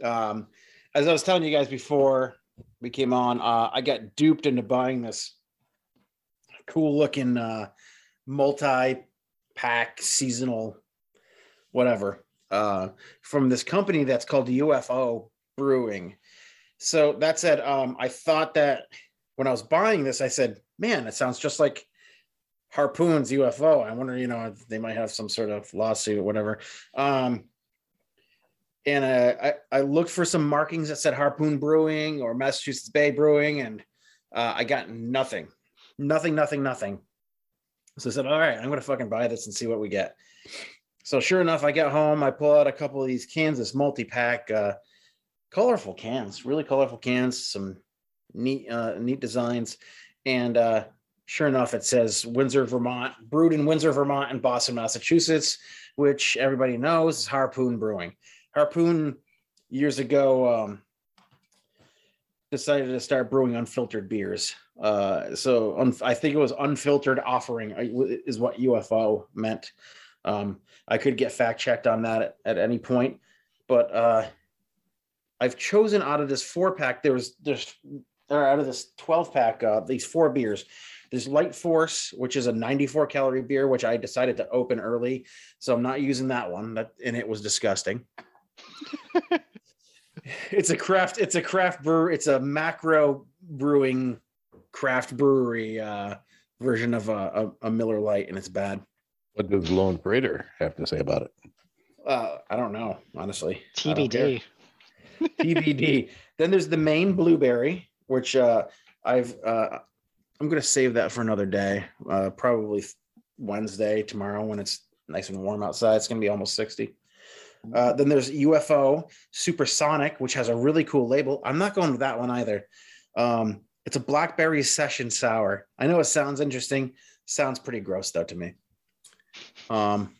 Um, as I was telling you guys before we came on, uh, I got duped into buying this cool looking uh, multi pack seasonal whatever uh, from this company that's called UFO Brewing. So that said, um, I thought that when I was buying this, I said, man, it sounds just like Harpoon's UFO. I wonder, you know, they might have some sort of lawsuit or whatever. Um, and I, I looked for some markings that said Harpoon Brewing or Massachusetts Bay Brewing, and uh, I got nothing, nothing, nothing, nothing. So I said, all right, I'm going to fucking buy this and see what we get. So sure enough, I get home, I pull out a couple of these cans, this multi-pack, uh, colorful cans, really colorful cans, some neat, uh, neat designs. And uh, sure enough, it says Windsor, Vermont, brewed in Windsor, Vermont, and Boston, Massachusetts, which everybody knows is Harpoon Brewing. Harpoon years ago um, decided to start brewing unfiltered beers. Uh, so un- I think it was unfiltered offering uh, is what UFO meant. Um, I could get fact checked on that at, at any point, but uh, I've chosen out of this four pack. There was there's or out of this 12 pack, uh, these four beers. There's Light Force, which is a 94 calorie beer, which I decided to open early, so I'm not using that one. That and it was disgusting. [LAUGHS] it's a craft. It's a craft brew. It's a macro brewing craft brewery uh, version of a, a, a Miller Light, and it's bad. What does Lone Prater have to say about it? Uh, I don't know, honestly. TBD. TBD. then there's the main blueberry, which uh, I've uh, I'm gonna save that for another day. Uh, probably Wednesday tomorrow when it's nice and warm outside. It's gonna be almost 60. Uh, then there's UFO Supersonic, which has a really cool label. I'm not going with that one either. Um, it's a blackberry session sour. I know it sounds interesting. Sounds pretty gross though to me. Um,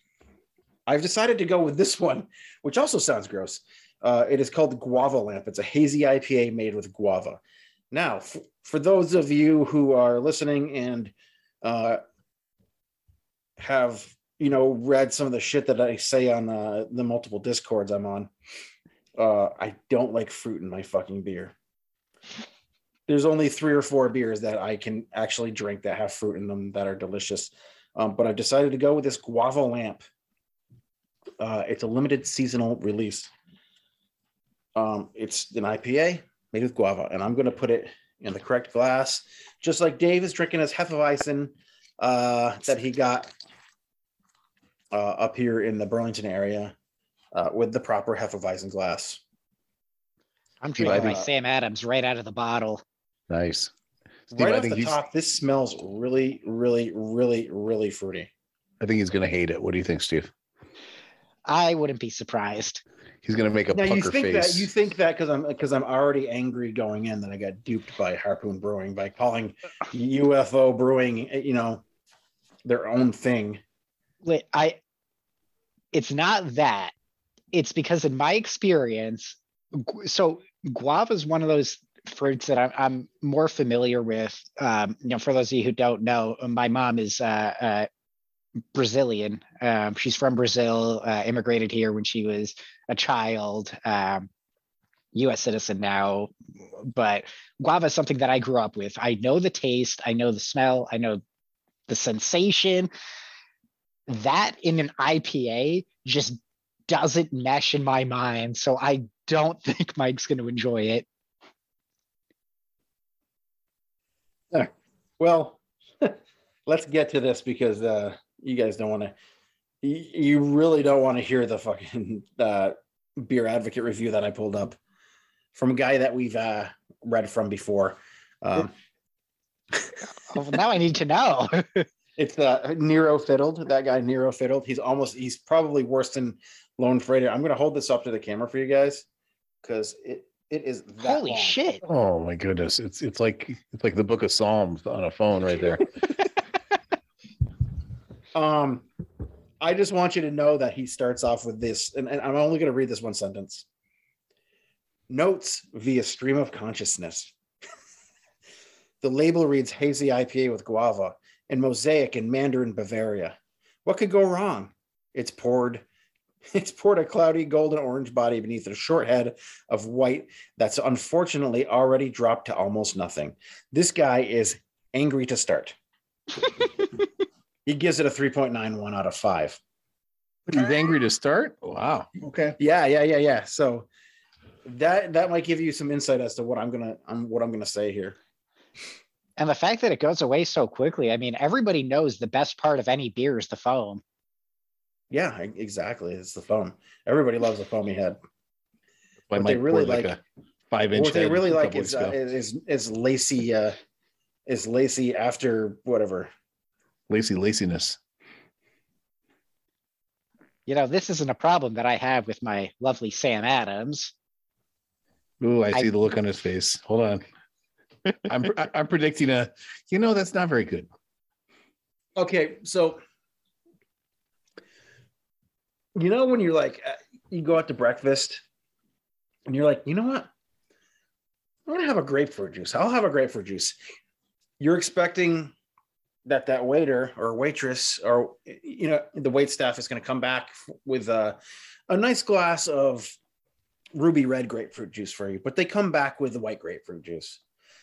I've decided to go with this one, which also sounds gross. Uh, it is called Guava Lamp. It's a hazy IPA made with guava. Now, f- for those of you who are listening and uh, have you know read some of the shit that I say on uh, the multiple discords I'm on, uh, I don't like fruit in my fucking beer. There's only three or four beers that I can actually drink that have fruit in them that are delicious. Um, but I've decided to go with this guava lamp. Uh, it's a limited seasonal release. Um, it's an IPA made with guava, and I'm going to put it in the correct glass, just like Dave is drinking his Hefeweizen uh, that he got uh, up here in the Burlington area uh, with the proper Hefeweizen glass. I'm drinking my Sam Adams right out of the bottle. Nice. Steve, right I off the top, this smells really, really, really, really fruity. I think he's going to hate it. What do you think, Steve? I wouldn't be surprised. He's gonna make a Now pucker you think face. that you think that because I'm because I'm already angry going in that I got duped by Harpoon Brewing by calling UFO Brewing, you know, their own thing. Wait, I it's not that. It's because in my experience, so guava is one of those fruits that I'm, I'm more familiar with. Um, you know, for those of you who don't know, my mom is uh, uh, Brazilian. Um, she's from Brazil, uh, immigrated here when she was a child. Um, U.S. citizen now, but guava is something that I grew up with. I know the taste, I know the smell, I know the sensation. That in an IPA just doesn't mesh in my mind, so I don't [LAUGHS] think Mike's going to enjoy it. [LAUGHS] Well, [LAUGHS] let's get to this because uh, you guys don't want to. You, really don't want to hear the fucking [LAUGHS] uh, beer advocate review that I pulled up from a guy that we've uh, read from before. Um, Oh, now I need to know. It's uh, Nero fiddled. That guy Nero fiddled. He's almost. He's probably worse than Lone Freighter. I'm gonna hold this up to the camera for you guys because it it is that Holy long. shit! oh my goodness, it's it's like it's like the book of Psalms on a phone right there. [LAUGHS] Um, I just want you to know that he starts off with this, and, and I'm only gonna read this one sentence. Notes via stream of consciousness. [LAUGHS] the label reads hazy IPA with guava and mosaic in Mandarina Bavaria. What could go wrong? It's poured. It's poured a cloudy golden orange body beneath a short head of white that's unfortunately already dropped to almost nothing. This guy is angry to start. [LAUGHS] he gives it a 3.91 out of 5. He's angry to start. Wow. Okay. Yeah, yeah, yeah, yeah. So that that might give you some insight as to what I'm gonna um, what I'm gonna say here. And the fact that it goes away so quickly, I mean, everybody knows the best part of any beer is the foam. Yeah, exactly. It's the foam. Everybody loves a foamy head. I What they really like, like- a five inch. What they really like is, uh, is is lacy uh is lacy after whatever. lacy laciness. You know, this isn't a problem that I have with my lovely Sam Adams. Ooh, I I- see the look on his face. Hold on. [LAUGHS] I'm I'm predicting a. You know that's not very good. Okay, so you know when you're like uh, you go out to breakfast and you're like, you know what? I'm gonna have a grapefruit juice. I'll have a grapefruit juice. You're expecting that that waiter or waitress or you know the wait staff is going to come back with a, a nice glass of ruby red grapefruit juice for you, but they come back with the white grapefruit juice,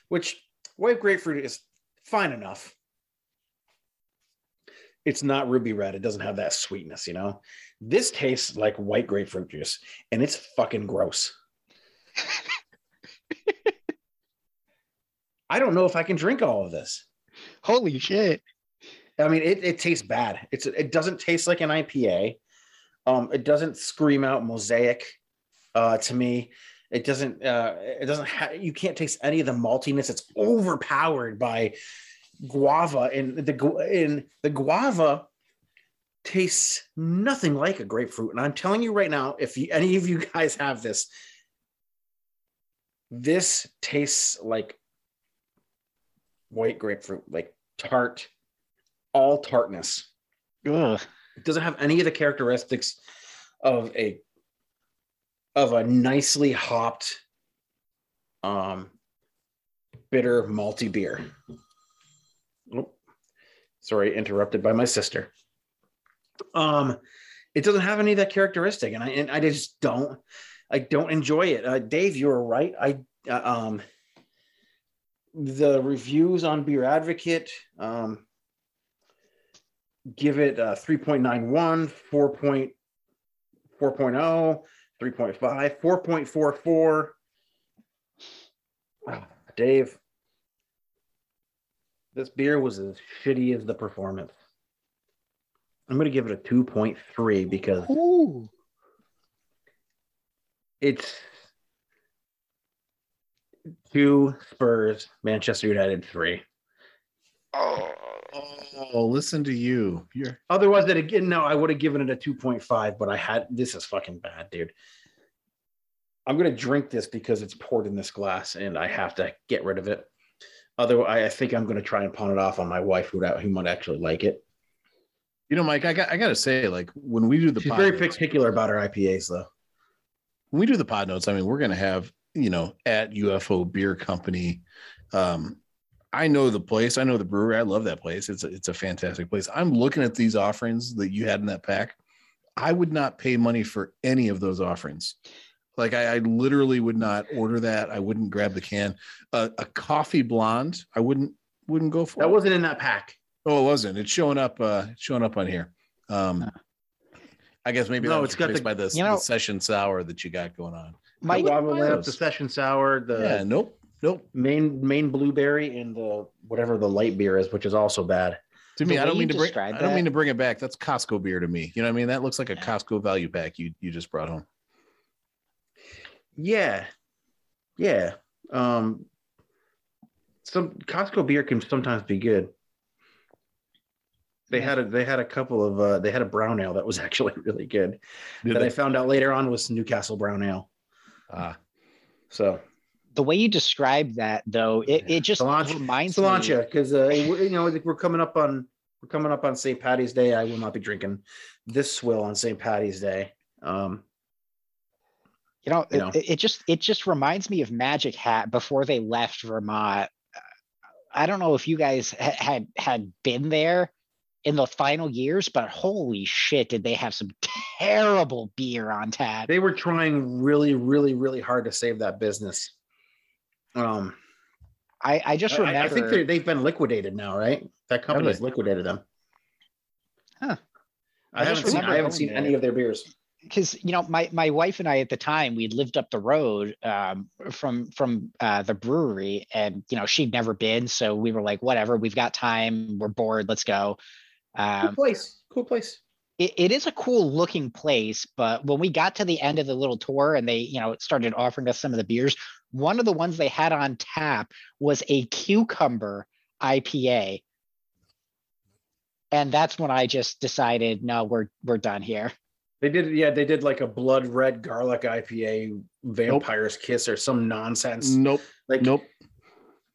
which white grapefruit is fine enough it's not ruby red. It doesn't have that sweetness, you know. This tastes like white grapefruit juice, and it's fucking gross. I don't know if I can drink all of this. Holy shit. I mean, it, it tastes bad. It's it doesn't taste like an IPA. Um, it doesn't scream out mosaic uh, to me. It doesn't. Uh, it doesn't. Ha- you can't taste any of the maltiness. It's overpowered by guava, and the and the guava tastes nothing like a grapefruit. And I'm telling you right now, if you, any of you [LAUGHS] guys have this, this tastes like white grapefruit, like tart, all tartness. Ugh. It doesn't have any of the characteristics of a of a nicely hopped um bitter malty beer. Oh, sorry, interrupted by my sister. Um it doesn't have any of that characteristic and I and I just don't I don't enjoy it. Uh, Dave, you were right. I uh, um the reviews on Beer Advocate um give it a 3.91, 4.4.0, 3.5, 4.44. Ah, Dave, this beer was as shitty as the performance. I'm going to give it a 2.3 because Ooh. it's two Spurs, Manchester United three. Oh, listen to you. You're Otherwise, that again, no, I would have given it a 2.5, but I had this is fucking bad, dude. I'm gonna drink this because it's poured in this glass and I have to get rid of it. Otherwise, I think I'm gonna try and pawn it off on my wife who who might actually like it. You know, Mike, I got I gotta say, like when we do the She's pod very notes- particular about her IPAs though. when we do the pod notes, I mean, we're gonna have, you know, at UFO Beer Company. Um, I know the place, I know the brewery, I love that place. It's a, it's a fantastic place. I'm looking at these offerings that you had in that pack. I would not pay money for any of those offerings. Like I, I literally would not order that. I wouldn't grab the can. Uh, a coffee blonde, I wouldn't wouldn't go for. That wasn't in that pack. Oh, it wasn't. It's showing up. Uh, showing up on here. Um, I guess maybe No, that it's was got replaced the- by the, You know- the session sour that you got going on. My the guava buy lamp, those. the session sour, the yeah, nope, nope. main main blueberry, and the whatever the light beer is, which is also bad. To me, The I don't way mean you to bring. I describe don't mean that- to bring it back. That's Costco beer to me. You know what I mean? That looks like a Costco value pack you you just brought home. Yeah, yeah. Um, some Costco beer can sometimes be good. They Yeah. had a they had a couple of uh, they had a brown ale that was [LAUGHS] actually really good Did that I found out later on was Newcastle brown ale. Ah, So the way you describe that though, it, it just Cilantro- reminds me. Cilantro, because uh, we're- you know we're coming up on we're coming up on St. Patty's Day. I will not be drinking this swill on St. Patty's Day. Um, You know, you know. It, it just it just reminds me of Magic Hat before they left Vermont. I don't know if you guys ha- had had been there in the final years, but holy shit, did they have some terrible beer on tap? they were trying really, really, really hard to save that business. Um, I I just remember. I, think they're- they've been liquidated now, right? That company has liquidated them. Huh. I, I haven't seen. I haven't seen any of their beers. because you know my my wife and I at the time we'd lived up the road um, from from uh, the brewery and you know she'd never been so we were like whatever we've got time we're bored let's go. Cool Um, place. Cool place. it, it is a cool looking place, but when we got to the end of the little tour and they you know started offering us some of the beers, one of the ones they had on tap was a cucumber IPA. And that's when I just decided, no, we're we're done here. They did. Yeah, they did like a blood red garlic IPA, vampire's kiss, or some nonsense. nope, Like nope.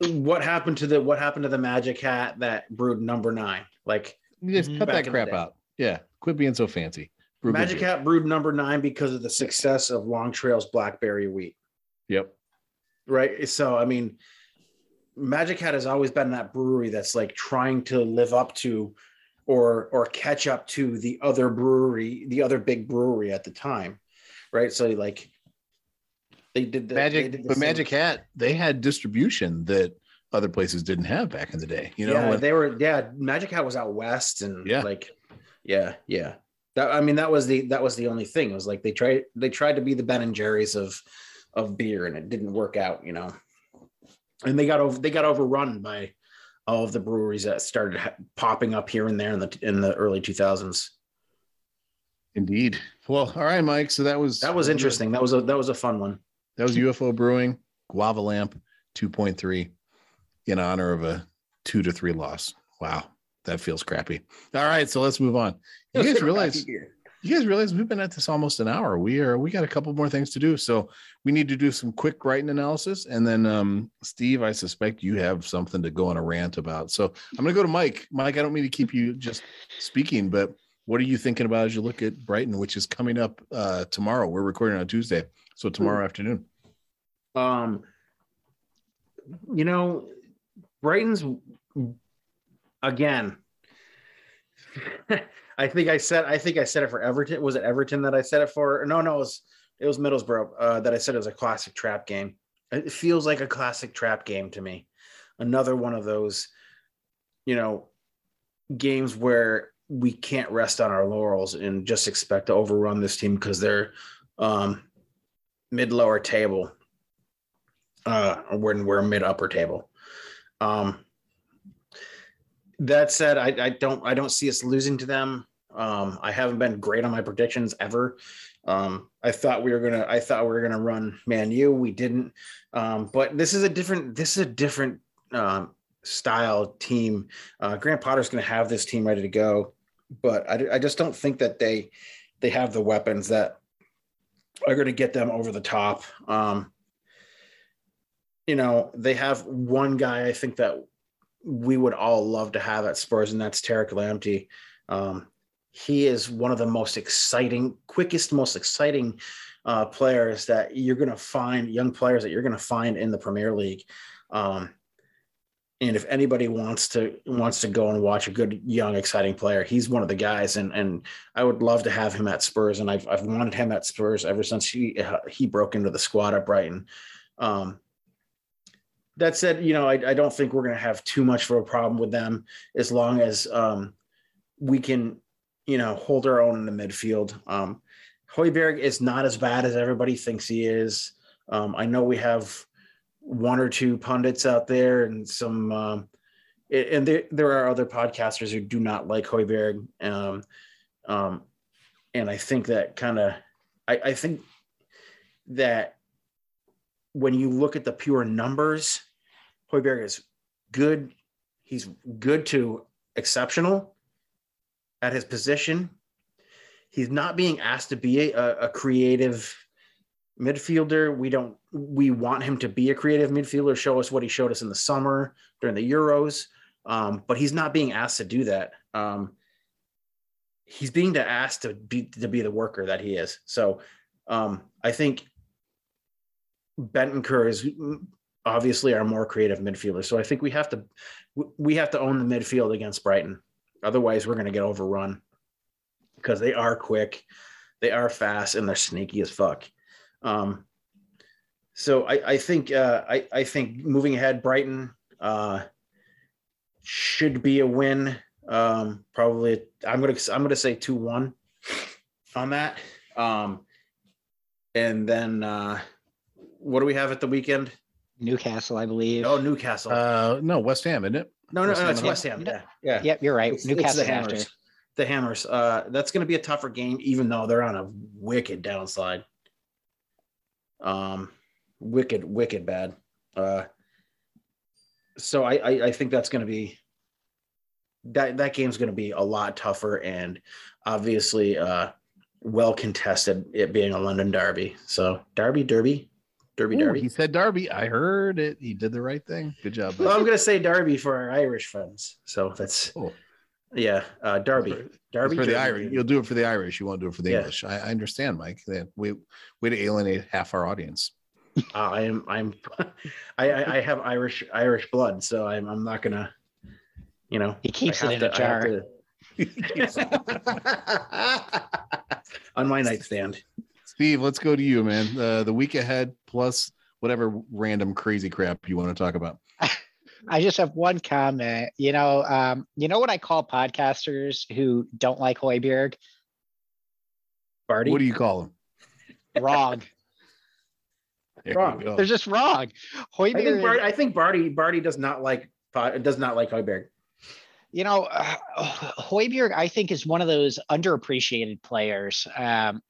what happened to the what happened to the magic hat that brewed number nine? Like You just cut that crap out. Yeah, quit being so fancy. Brew Magic. Hat brewed number nine because of the success of Long Trail's blackberry wheat. Yep. right? So I mean, Magic Hat has always been that brewery that's like trying to live up to or or catch up to the other brewery, the other big brewery at the time, right? So like they did the Magic, did the but same- Magic Hat, they had distribution that other places didn't have back in the day. You know, yeah, when- they were yeah. Magic Hat was out west, and Yeah. like yeah, yeah. That I mean, that was the that was the only thing. It was like they tried they tried to be the Ben and Jerry's of of beer, and it didn't work out, you know. And they got over they got overrun by all of the breweries that started ha- popping up here and there in the in the early two thousands. indeed. Well, all right, Mike. So that was That was interesting. That was a that was a fun one. That was UFO Brewing Guava Lamp 2.3 in honor of a two to three loss. Wow, that feels crappy. All right, so let's move on. You guys realize you guys realize we've been at this almost an hour. We are we got a couple more things to do. So we need to do some quick writing analysis. And then um Steve, I suspect you have something to go on a rant about. So I'm gonna go to Mike. Mike, I don't mean to keep you just speaking, but what are you thinking about as you look at Brighton, which is coming up uh tomorrow? We're recording on Tuesday. So tomorrow afternoon. Um, you know, Brighton's again. [LAUGHS] I think I said I think I said it for Everton. Was it Everton that I said it for? No, no, it was it was Middlesbrough uh, that I said it was a classic trap game. It feels like a classic trap game to me. Another one of those, you know, games where we can't rest on our laurels and just expect to overrun this team because they're um, mid lower table uh when we're mid upper table um that said I, I don't i don't see us losing to them. Um i haven't been great on my predictions ever. Um i thought we were gonna i thought we were gonna run man u. We didn't. Um but this is a different this is a different um style team. Uh Graham Potter's gonna have this team ready to go but i, I just don't think that they they have the weapons that are going to get them over the top. Um, you know, they have one guy I think that we would all love to have at Spurs, and that's Tariq Lamptey. Um, he is one of the most exciting, quickest, most exciting uh, players that you're going to find, young players that you're going to find in the Premier League. Um, and if anybody wants to wants to go and watch a good young exciting player he's one of the guys and and i would love to have him at spurs and i've, I've wanted him at spurs ever since he uh, he broke into the squad at brighton um, that said you know i, I don't think we're going to have too much of a problem with them as long as um, we can you know hold our own in the midfield um, Højbjerg is not as bad as everybody thinks he is um, i know we have one or two pundits out there and some um, and there, there are other podcasters who do not like Højbjerg. Um, um, and I think that kind of, I, I think that when you look at the pure numbers, Højbjerg is good. He's good to exceptional at his position. He's not being asked to be a, a creative midfielder. We don't we want him to be a creative midfielder, show us what he showed us in the summer during the Euros. Um, but he's not being asked to do that. Um, he's being asked to be to be the worker that he is. So um, I think Bentancur is obviously our more creative midfielder. So I think we have to we have to own the midfield against Brighton. Otherwise, we're going to get overrun because they are quick, they are fast, and they're sneaky as fuck. Um, so I, I think uh, I, I think moving ahead, Brighton uh, should be a win. Um, probably I'm gonna I'm gonna say two one on that. Um, and then uh, what do we have at the weekend? Newcastle, I believe. Oh, Newcastle. Uh, no, West Ham, isn't it? no, no, West no, Ham it's West Ham. Yeah, yeah. Yep, you're right. It's, it's Newcastle the after. Hammers. The Hammers. Uh, that's going to be a tougher game, even though they're on a wicked downside. Um, wicked, wicked bad. Uh, so I, I, I think that's going to be that that game's going to be a lot tougher and obviously uh, well contested. It being a London derby. So derby, derby, derby, Ooh, derby. he said Derby. I heard it. He did the right thing. Good job. Well. I'm going to say derby for our Irish friends. So that's Oh. yeah, uh, derby, It's derby for the. Irish. You'll do it for the Irish. You won't do it for the Yeah. English. I, I understand, Mike. That we way to alienate half our audience. [LAUGHS] Uh, I am I'm [LAUGHS] I, I I have Irish Irish blood, so I'm I'm not gonna, you know. He keeps it in have a to- I have jar. to- [LAUGHS] On my nightstand. Steve, let's go to you, man. Uh, the week ahead plus whatever random crazy crap you want to talk about. [LAUGHS] I just have one comment. You know, um, you know what I call podcasters who don't like Højbjerg? Barty. What do you call them? Wrong. [LAUGHS] There Wrong. They're just wrong. I think Højbjerg, Barty, I think Barty Barty does not like does not like Højbjerg. you know, uh, Højbjerg, I think is one of those underappreciated players. Um,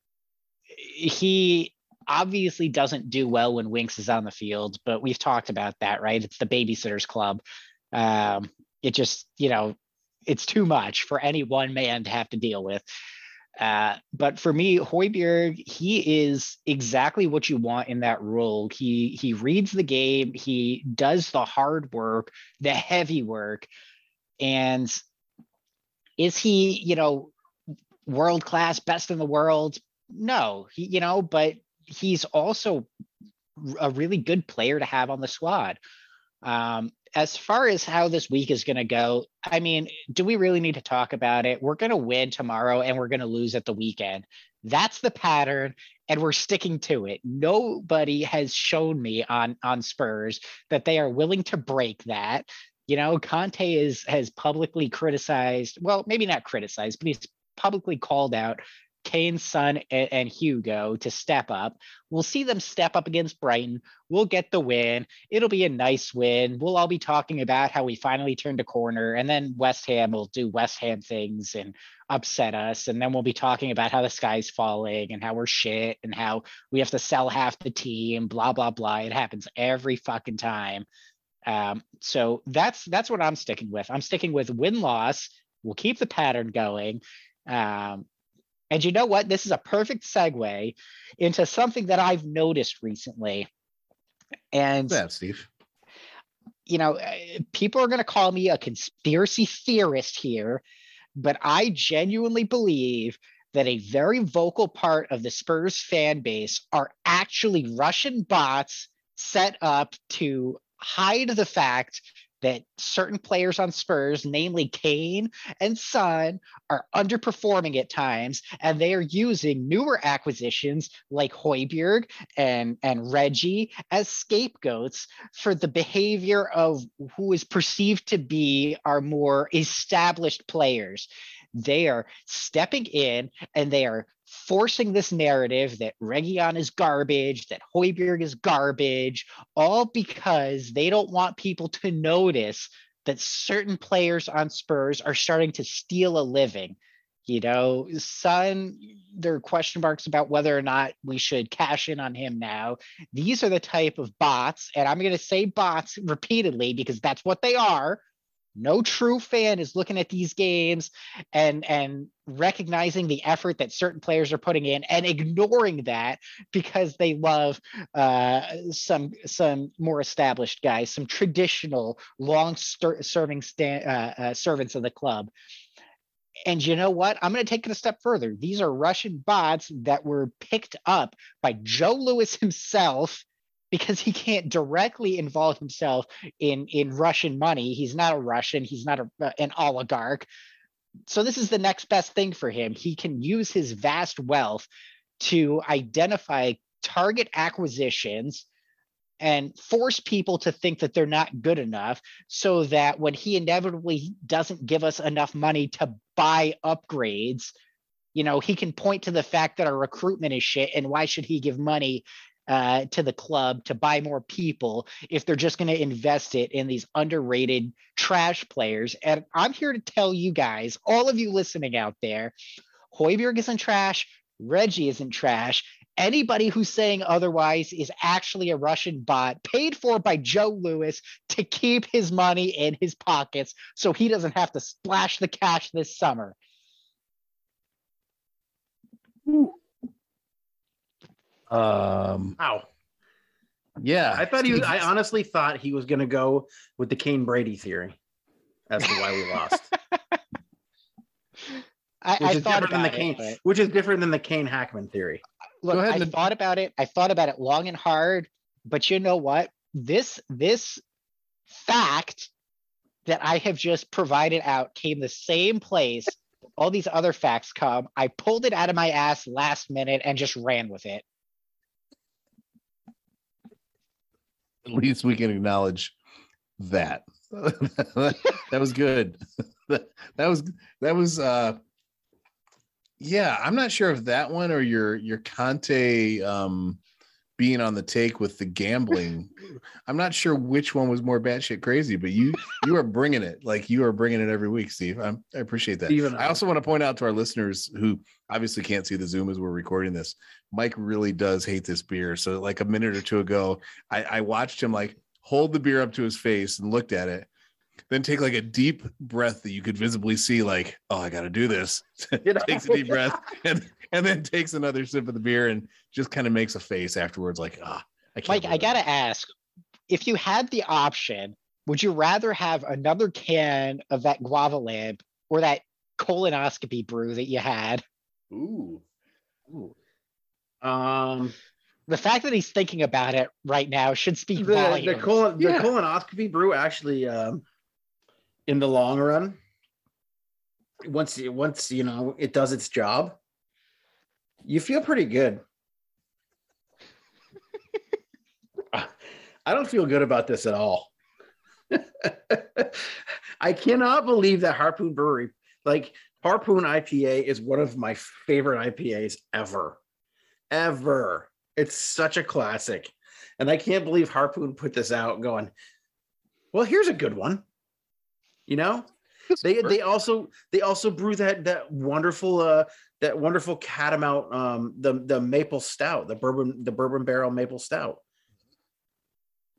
he obviously doesn't do well when Winks is on the field, but we've talked about that, right? It's the babysitters club. Um, it just, you know, it's too much for any one man to have to deal with. Uh, but for me, Højbjerg, he is exactly what you want in that role. He he reads the game, he does the hard work, the heavy work, and is he, you know, world class, best in the world? No, he, you know, but he's also a really good player to have on the squad. Um, as far as how this week is going to go, I mean, do we really need to talk about it? We're going to win tomorrow and we're going to lose at the weekend. That's the pattern and we're sticking to it. Nobody has shown me on on Spurs that they are willing to break that. You know, Conte is has publicly criticized, well, maybe not criticized, but he's publicly called out Kane's son and, and Hugo to step up. We'll see them step up against Brighton. We'll get the win. It'll be a nice win. We'll all be talking about how we finally turned a corner, and then West Ham will do West Ham things and upset us. And then we'll be talking about how the sky's falling and how we're shit and how we have to sell half the team, blah, blah, blah. It happens every fucking time. Um, so that's that's what I'm sticking with. I'm sticking with win loss. We'll keep the pattern going. Um, And you know what? This is a perfect segue into something that I've noticed recently. And Steve. You know, eh, people are going to call me a conspiracy theorist here, but I genuinely believe that a very vocal part of the Spurs fan base are actually Russian bots set up to hide the fact that certain players on Spurs, namely Kane and Son, are underperforming at times, and they are using newer acquisitions like Højbjerg and, and Reggie as scapegoats for the behavior of who is perceived to be our more established players. They are stepping in and they are forcing this narrative that Reguilón is garbage, that Højbjerg is garbage, all because they don't want people to notice that certain players on Spurs are starting to steal a living. You know, Son, there are question marks about whether or not we should cash in on him now. These are the type of bots, and I'm going to say bots repeatedly because that's what they are no true fan is looking at these games and and recognizing the effort that certain players are putting in and ignoring that because they love uh, some some more established guys, some traditional long serving sta- uh, uh, servants of the club. And you know what? I'm going to take it a step further. These are Russian bots that were picked up by Joe Lewis himself because he can't directly involve himself in in Russian money. He's not a Russian. He's not a, an oligarch. So this is the next best thing for him. He can use his vast wealth to identify target acquisitions and force people to think that they're not good enough so that when he inevitably doesn't give us enough money to buy upgrades you know he can point to the fact that our recruitment is shit and why should he give money uh, to the club to buy more people if they're just going to invest it in these underrated trash players. And I'm here to tell you guys, all of you listening out there, Højbjerg isn't trash, Reggie isn't trash. Anybody who's saying otherwise is actually a Russian bot paid for by Joe Lewis to keep his money in his pockets so he doesn't have to splash the cash this summer. Ooh. Um, wow. Yeah, I thought he was. I honestly thought he was going to go with the Kane Brady theory as to why we lost. [LAUGHS] I, which I is different than the Kane, it, which is different than the Kane Hackman theory. Look, I and... thought about it. I thought about it long and hard, but you know what? This this fact that I have just provided out came the same place. All these other facts come. I pulled it out of my ass last minute and just ran with it. At least we can acknowledge that. [LAUGHS] that was good. [LAUGHS] that was that was uh yeah, I'm not sure if that one or your your Conte um being on the take with the gambling. I'm not sure which one was more batshit crazy, but you you are bringing it like you are bringing it every week, Steve. I'm, i appreciate that. Even I also want to point out to our listeners who obviously can't see the Zoom as we're recording this. Mike really does hate this beer. So like a minute or two ago, I, I watched him like hold the beer up to his face and looked at it, then take like a deep breath that you could visibly see, like, oh, I got to do this. [LAUGHS] takes a deep breath and and then takes another sip of the beer and just kind of makes a face afterwards, like, ah, I can't. Mike, I gotta ask, if you had the option, would you rather have another can of that guava lamp or that colonoscopy brew that you had? Ooh. Ooh. Um the fact that he's thinking about it right now should speak the, volumes. The, colon, the colonoscopy brew actually um in the long run once once you know it does its job you feel pretty good. [LAUGHS] I don't feel good about this at all. [LAUGHS] I cannot believe that Harpoon Brewery, like Harpoon IPA, is one of my favorite IPAs ever. Ever. It's such a classic. And I can't believe Harpoon put this out going, well, here's a good one. You know? They they also they also brew that that wonderful uh that wonderful catamount um the the maple stout the bourbon the bourbon barrel maple stout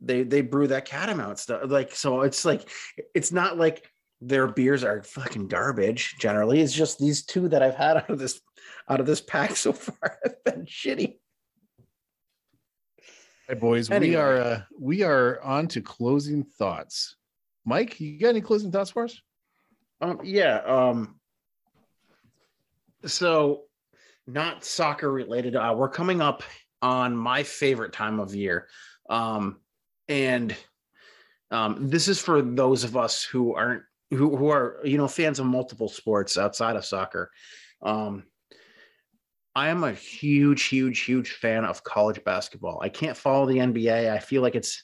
they they brew that catamount stuff like so it's like it's not like their beers are fucking garbage. Generally, it's just these two that I've had [LAUGHS] out of this out of this pack so far have been shitty. Hey boys, Anyway. we are uh, we are on to closing thoughts. Mike, you got any closing thoughts for us? Um, yeah. Um, so, not soccer related. Uh, we're coming up on my favorite time of year, um, and um, this is for those of us who aren't who who are you know fans of multiple sports outside of soccer. Um, I am a huge, huge, huge fan of college basketball. I can't follow the NBA. I feel like it's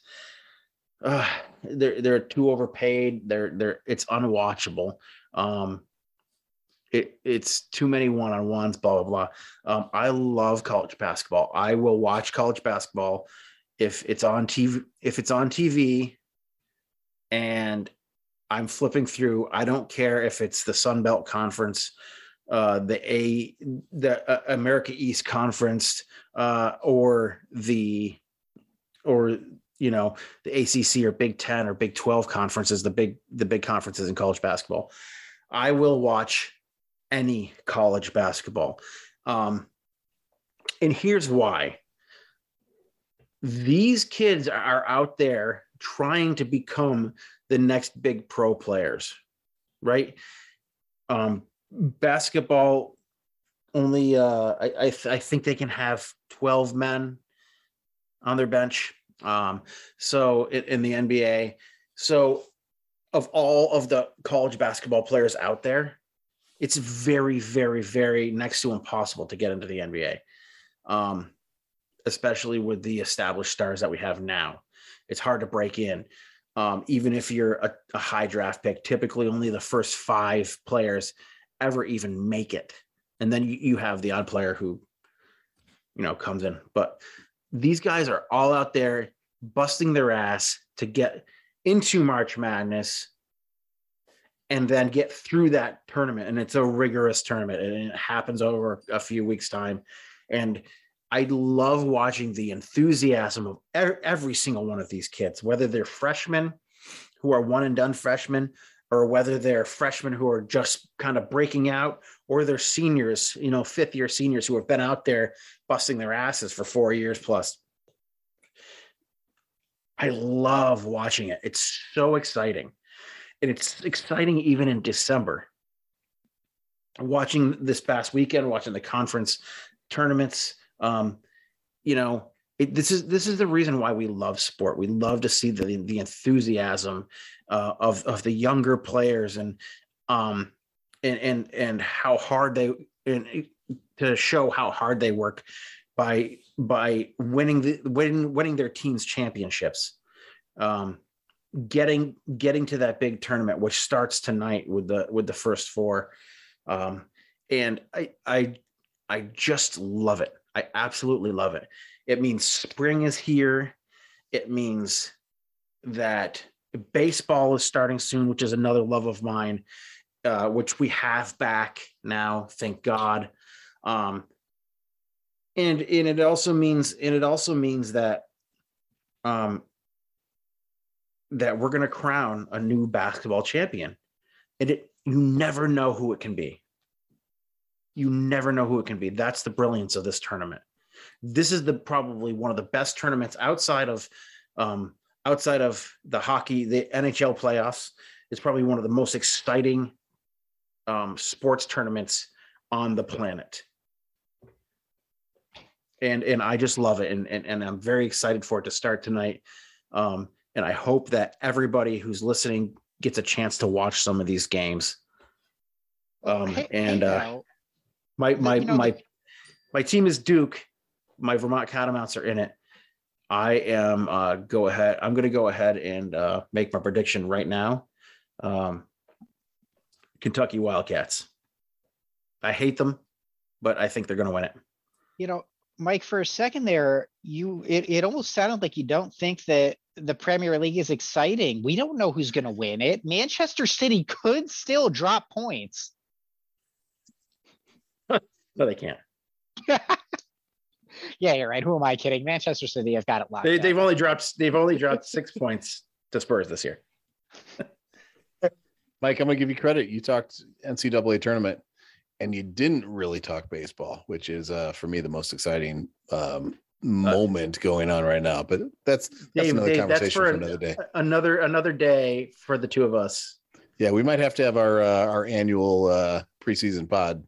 uh, they're they're too overpaid. They're they're it's unwatchable. Um, it it's too many one on ones. Blah blah blah. Um, I love college basketball. I will watch college basketball if it's on TV. If it's on TV, and I'm flipping through. I don't care if it's the Sun Belt Conference, uh, the A, the uh, America East Conference, uh, or the, or you know the ACC or Big Ten or Big Twelve conferences, the big the big conferences in college basketball. I will watch any college basketball, um, and here's why. These kids are out there trying to become the next big pro players, right? Um, basketball only uh I I, th- I think they can have 12 men on their bench um so in, in the nba so of all of the college basketball players out there it's very very very next to impossible to get into the nba um especially with the established stars that we have now. It's hard to break in um, even if you're a, a high draft pick typically only the first five players ever even make it. And then you, you have the odd player who you know comes in. But these guys are all out there busting their ass to get into march madness and then get through that tournament. And it's a rigorous tournament and it happens over a few weeks time. And i love watching the enthusiasm of every single one of these kids whether they're freshmen who are one and done freshmen or whether they're freshmen who are just kind of breaking out or they're seniors, you know, fifth year seniors who have been out there busting their asses for four years plus. I love watching it. It's so exciting. And it's exciting even in December. Watching this past weekend, watching the conference tournaments, um, you know, it, this is this is the reason why we love sport. We love to see the the enthusiasm uh, of of the younger players and um and and and how hard they and to show how hard they work by by winning the winning winning their teams championships. Um getting getting to that big tournament which starts tonight with the with the first four. Um and i i i just love it i absolutely love it. It means spring is here. It means that baseball is starting soon which is another love of mine uh, which we have back now thank god. Um and and it also means and it also means that um that we're going to crown a new basketball champion. And it you never know who it can be you never know who it can be. That's the brilliance of this tournament. This is the probably one of the best tournaments outside of um outside of the hockey the nhl playoffs. It's probably one of the most exciting um sports tournaments on the planet. And and i just love it. And and, and i'm very excited for it to start tonight. Um and i hope that everybody who's listening gets a chance to watch some of these games. Um Hey- and hey, uh my my you know, my my team is Duke. My Vermont Catamounts are in it. I am uh go ahead. I'm gonna go ahead and uh make my prediction right now. Um Kentucky Wildcats. I hate them, but I think they're gonna win it. you know, Mike, for a second there, you, it, it almost sounded like you don't think that the Premier League is exciting. We don't know who's gonna win it. Manchester City could still drop points. [LAUGHS] No, they can't. [LAUGHS] Yeah, you're right. Who am I kidding? Manchester City has got it locked. They, they've only dropped they've only dropped six [LAUGHS] points to Spurs this year. Mike, I'm gonna give you credit. You talked NCAA tournament, and you didn't really talk baseball, which is uh, for me the most exciting um, moment going on right now. But that's that's Dave, another Dave, conversation that's for for an- another day. Another another day for the two of us. Yeah, we might have to have our uh, our annual uh, preseason pod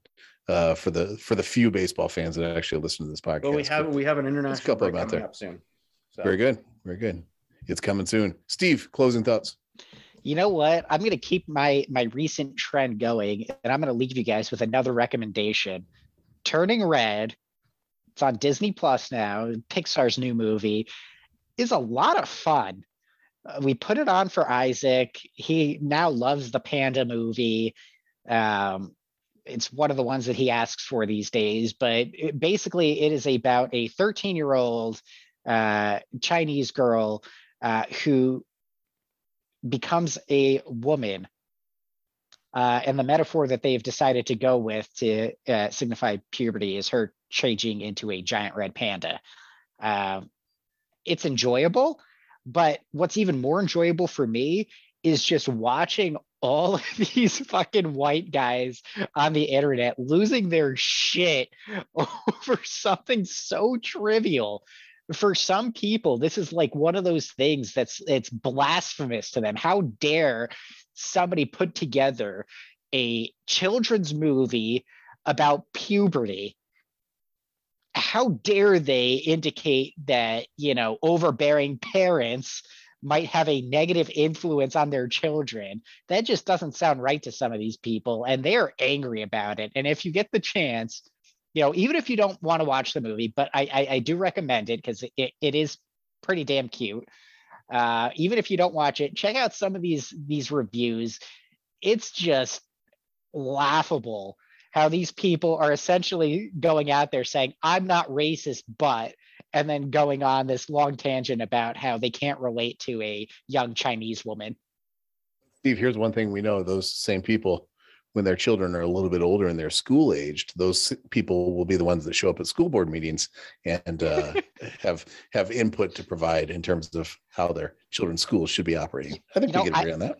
uh, for the for the few baseball fans that actually listen to this podcast. But we have we have an international couple break out coming there. up soon. So very good, very good. It's coming soon. Steve, closing thoughts. You know what? I'm gonna keep my my recent trend going, and I'm gonna leave you guys with another recommendation. Turning Red. It's on Disney Plus now. Pixar's new movie is a lot of fun. Uh, we put it on for Isaac. He now loves the Panda movie. Um, it's one of the ones that he asks for these days. But it, basically, it is about a 13 year old uh, Chinese girl uh, who becomes a woman. Uh, and the metaphor that they've decided to go with to uh, signify puberty is her changing into a giant red panda. Um, it's enjoyable, but what's even more enjoyable for me is just watching all of [LAUGHS] these fucking white guys on the internet losing their shit [LAUGHS] over something so trivial. For some people this is like one of those things that's it's blasphemous to them. How dare somebody put together a children's movie about puberty? How dare they indicate that you know overbearing parents might have a negative influence on their children. That just doesn't sound right to some of these people and they're angry about it. And if you get the chance you know even if you don't want to watch the movie but i i, I do recommend it because it, it is pretty damn cute. Uh even if you don't watch it check out some of these these reviews. It's just laughable how these people are essentially going out there saying i'm not racist but and then going on this long tangent about how they can't relate to a young chinese woman Steve, here's one thing we know: those same people, when their children are a little bit older and they're school aged, those people will be the ones that show up at school board meetings and uh, [LAUGHS] have have input to provide in terms of how their children's schools should be operating. I think You we know, can agree on that.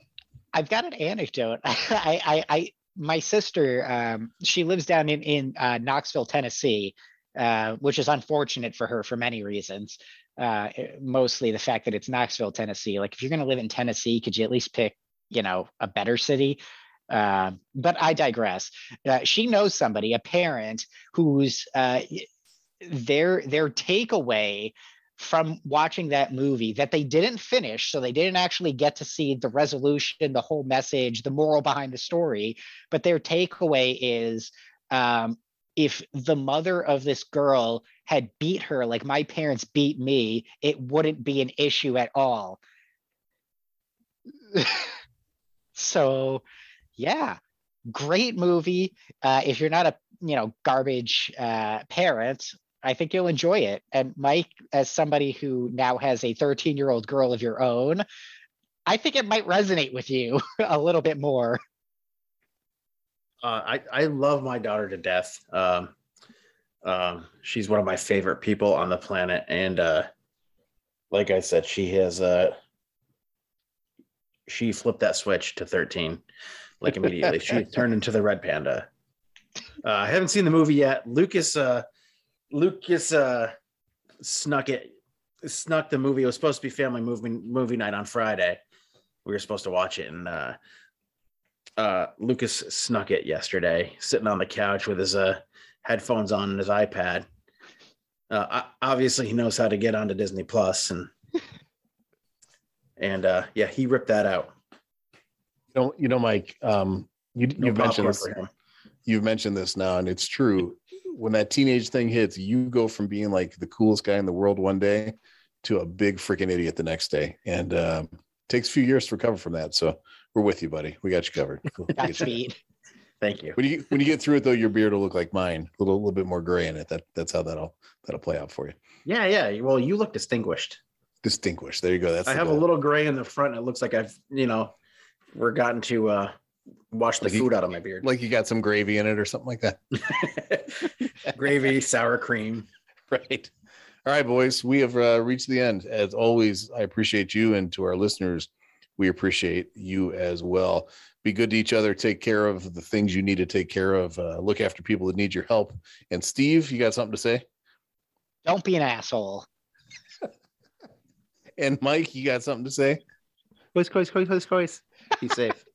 I've got an anecdote. [LAUGHS] I, I, I, my sister, um, she lives down in in uh, Knoxville, Tennessee, uh, which is unfortunate for her for many reasons. Uh, eh, mostly the fact that it's Knoxville, Tennessee. Like, if you're going to live in Tennessee, could you at least pick, you know, a better city? Uh, but I digress. Uh, she knows somebody, a parent, who's uh, their their takeaway from watching that movie that they didn't finish so they didn't actually get to see the resolution the whole message the moral behind the story but their takeaway is um, if the mother of this girl had beat her like my parents beat me it wouldn't be an issue at all [LAUGHS] so yeah great movie uh, if you're not a you know garbage uh, parent I think you'll enjoy it. And Mike, as somebody who now has a 13 year old girl of your own, I think it might resonate with you [LAUGHS] a little bit more. Uh, I I love my daughter to death. Um, um, she's one of my favorite people on the planet, and uh, like I said, she has uh, she flipped that switch to thirteen, like immediately. she [LAUGHS] turned into the red panda. Uh, I haven't seen the movie yet. Lucas uh, Lucas uh, snuck it, snuck the movie. It was supposed to be family movie movie night on Friday. We were supposed to watch it, and uh, uh, Lucas snuck it yesterday, sitting on the couch with his uh, headphones on and his iPad. Uh, obviously, he knows how to get onto Disney Plus, and and uh, yeah, he ripped that out. You know, you know, Mike. Um, you No you've mentioned this. You've mentioned this now, and it's true. When that teenage thing hits, you go from being like the coolest guy in the world one day to a big freaking idiot the next day, and um, takes a few years to recover from that. So we're with you, buddy. We got you covered. We'll [LAUGHS] you Thank you. when you when you get through it though, your beard will look like mine, a little, little bit more gray in it. That that's how that'll that'll play out for you. Yeah, yeah. Well, you look distinguished. Distinguished. There you go. That's I have a little gray in the front. And it looks like I've, you know, we're gotten to uh, wash the Like you- food out of my beard. like you got some gravy in it or something like that. [LAUGHS] [LAUGHS] Gravy, sour cream. right. All right, boys, we have uh, reached the end. As always, I appreciate you, and to our listeners, we appreciate you as well. be good to each other. Take care of the things you need to take care of. Uh, look after people that need your help. And Steve, you got something to say? Don't be an asshole. [LAUGHS] And Mike, you got something to say? COYS, COYS, COYS, COYS, COYS. Be safe.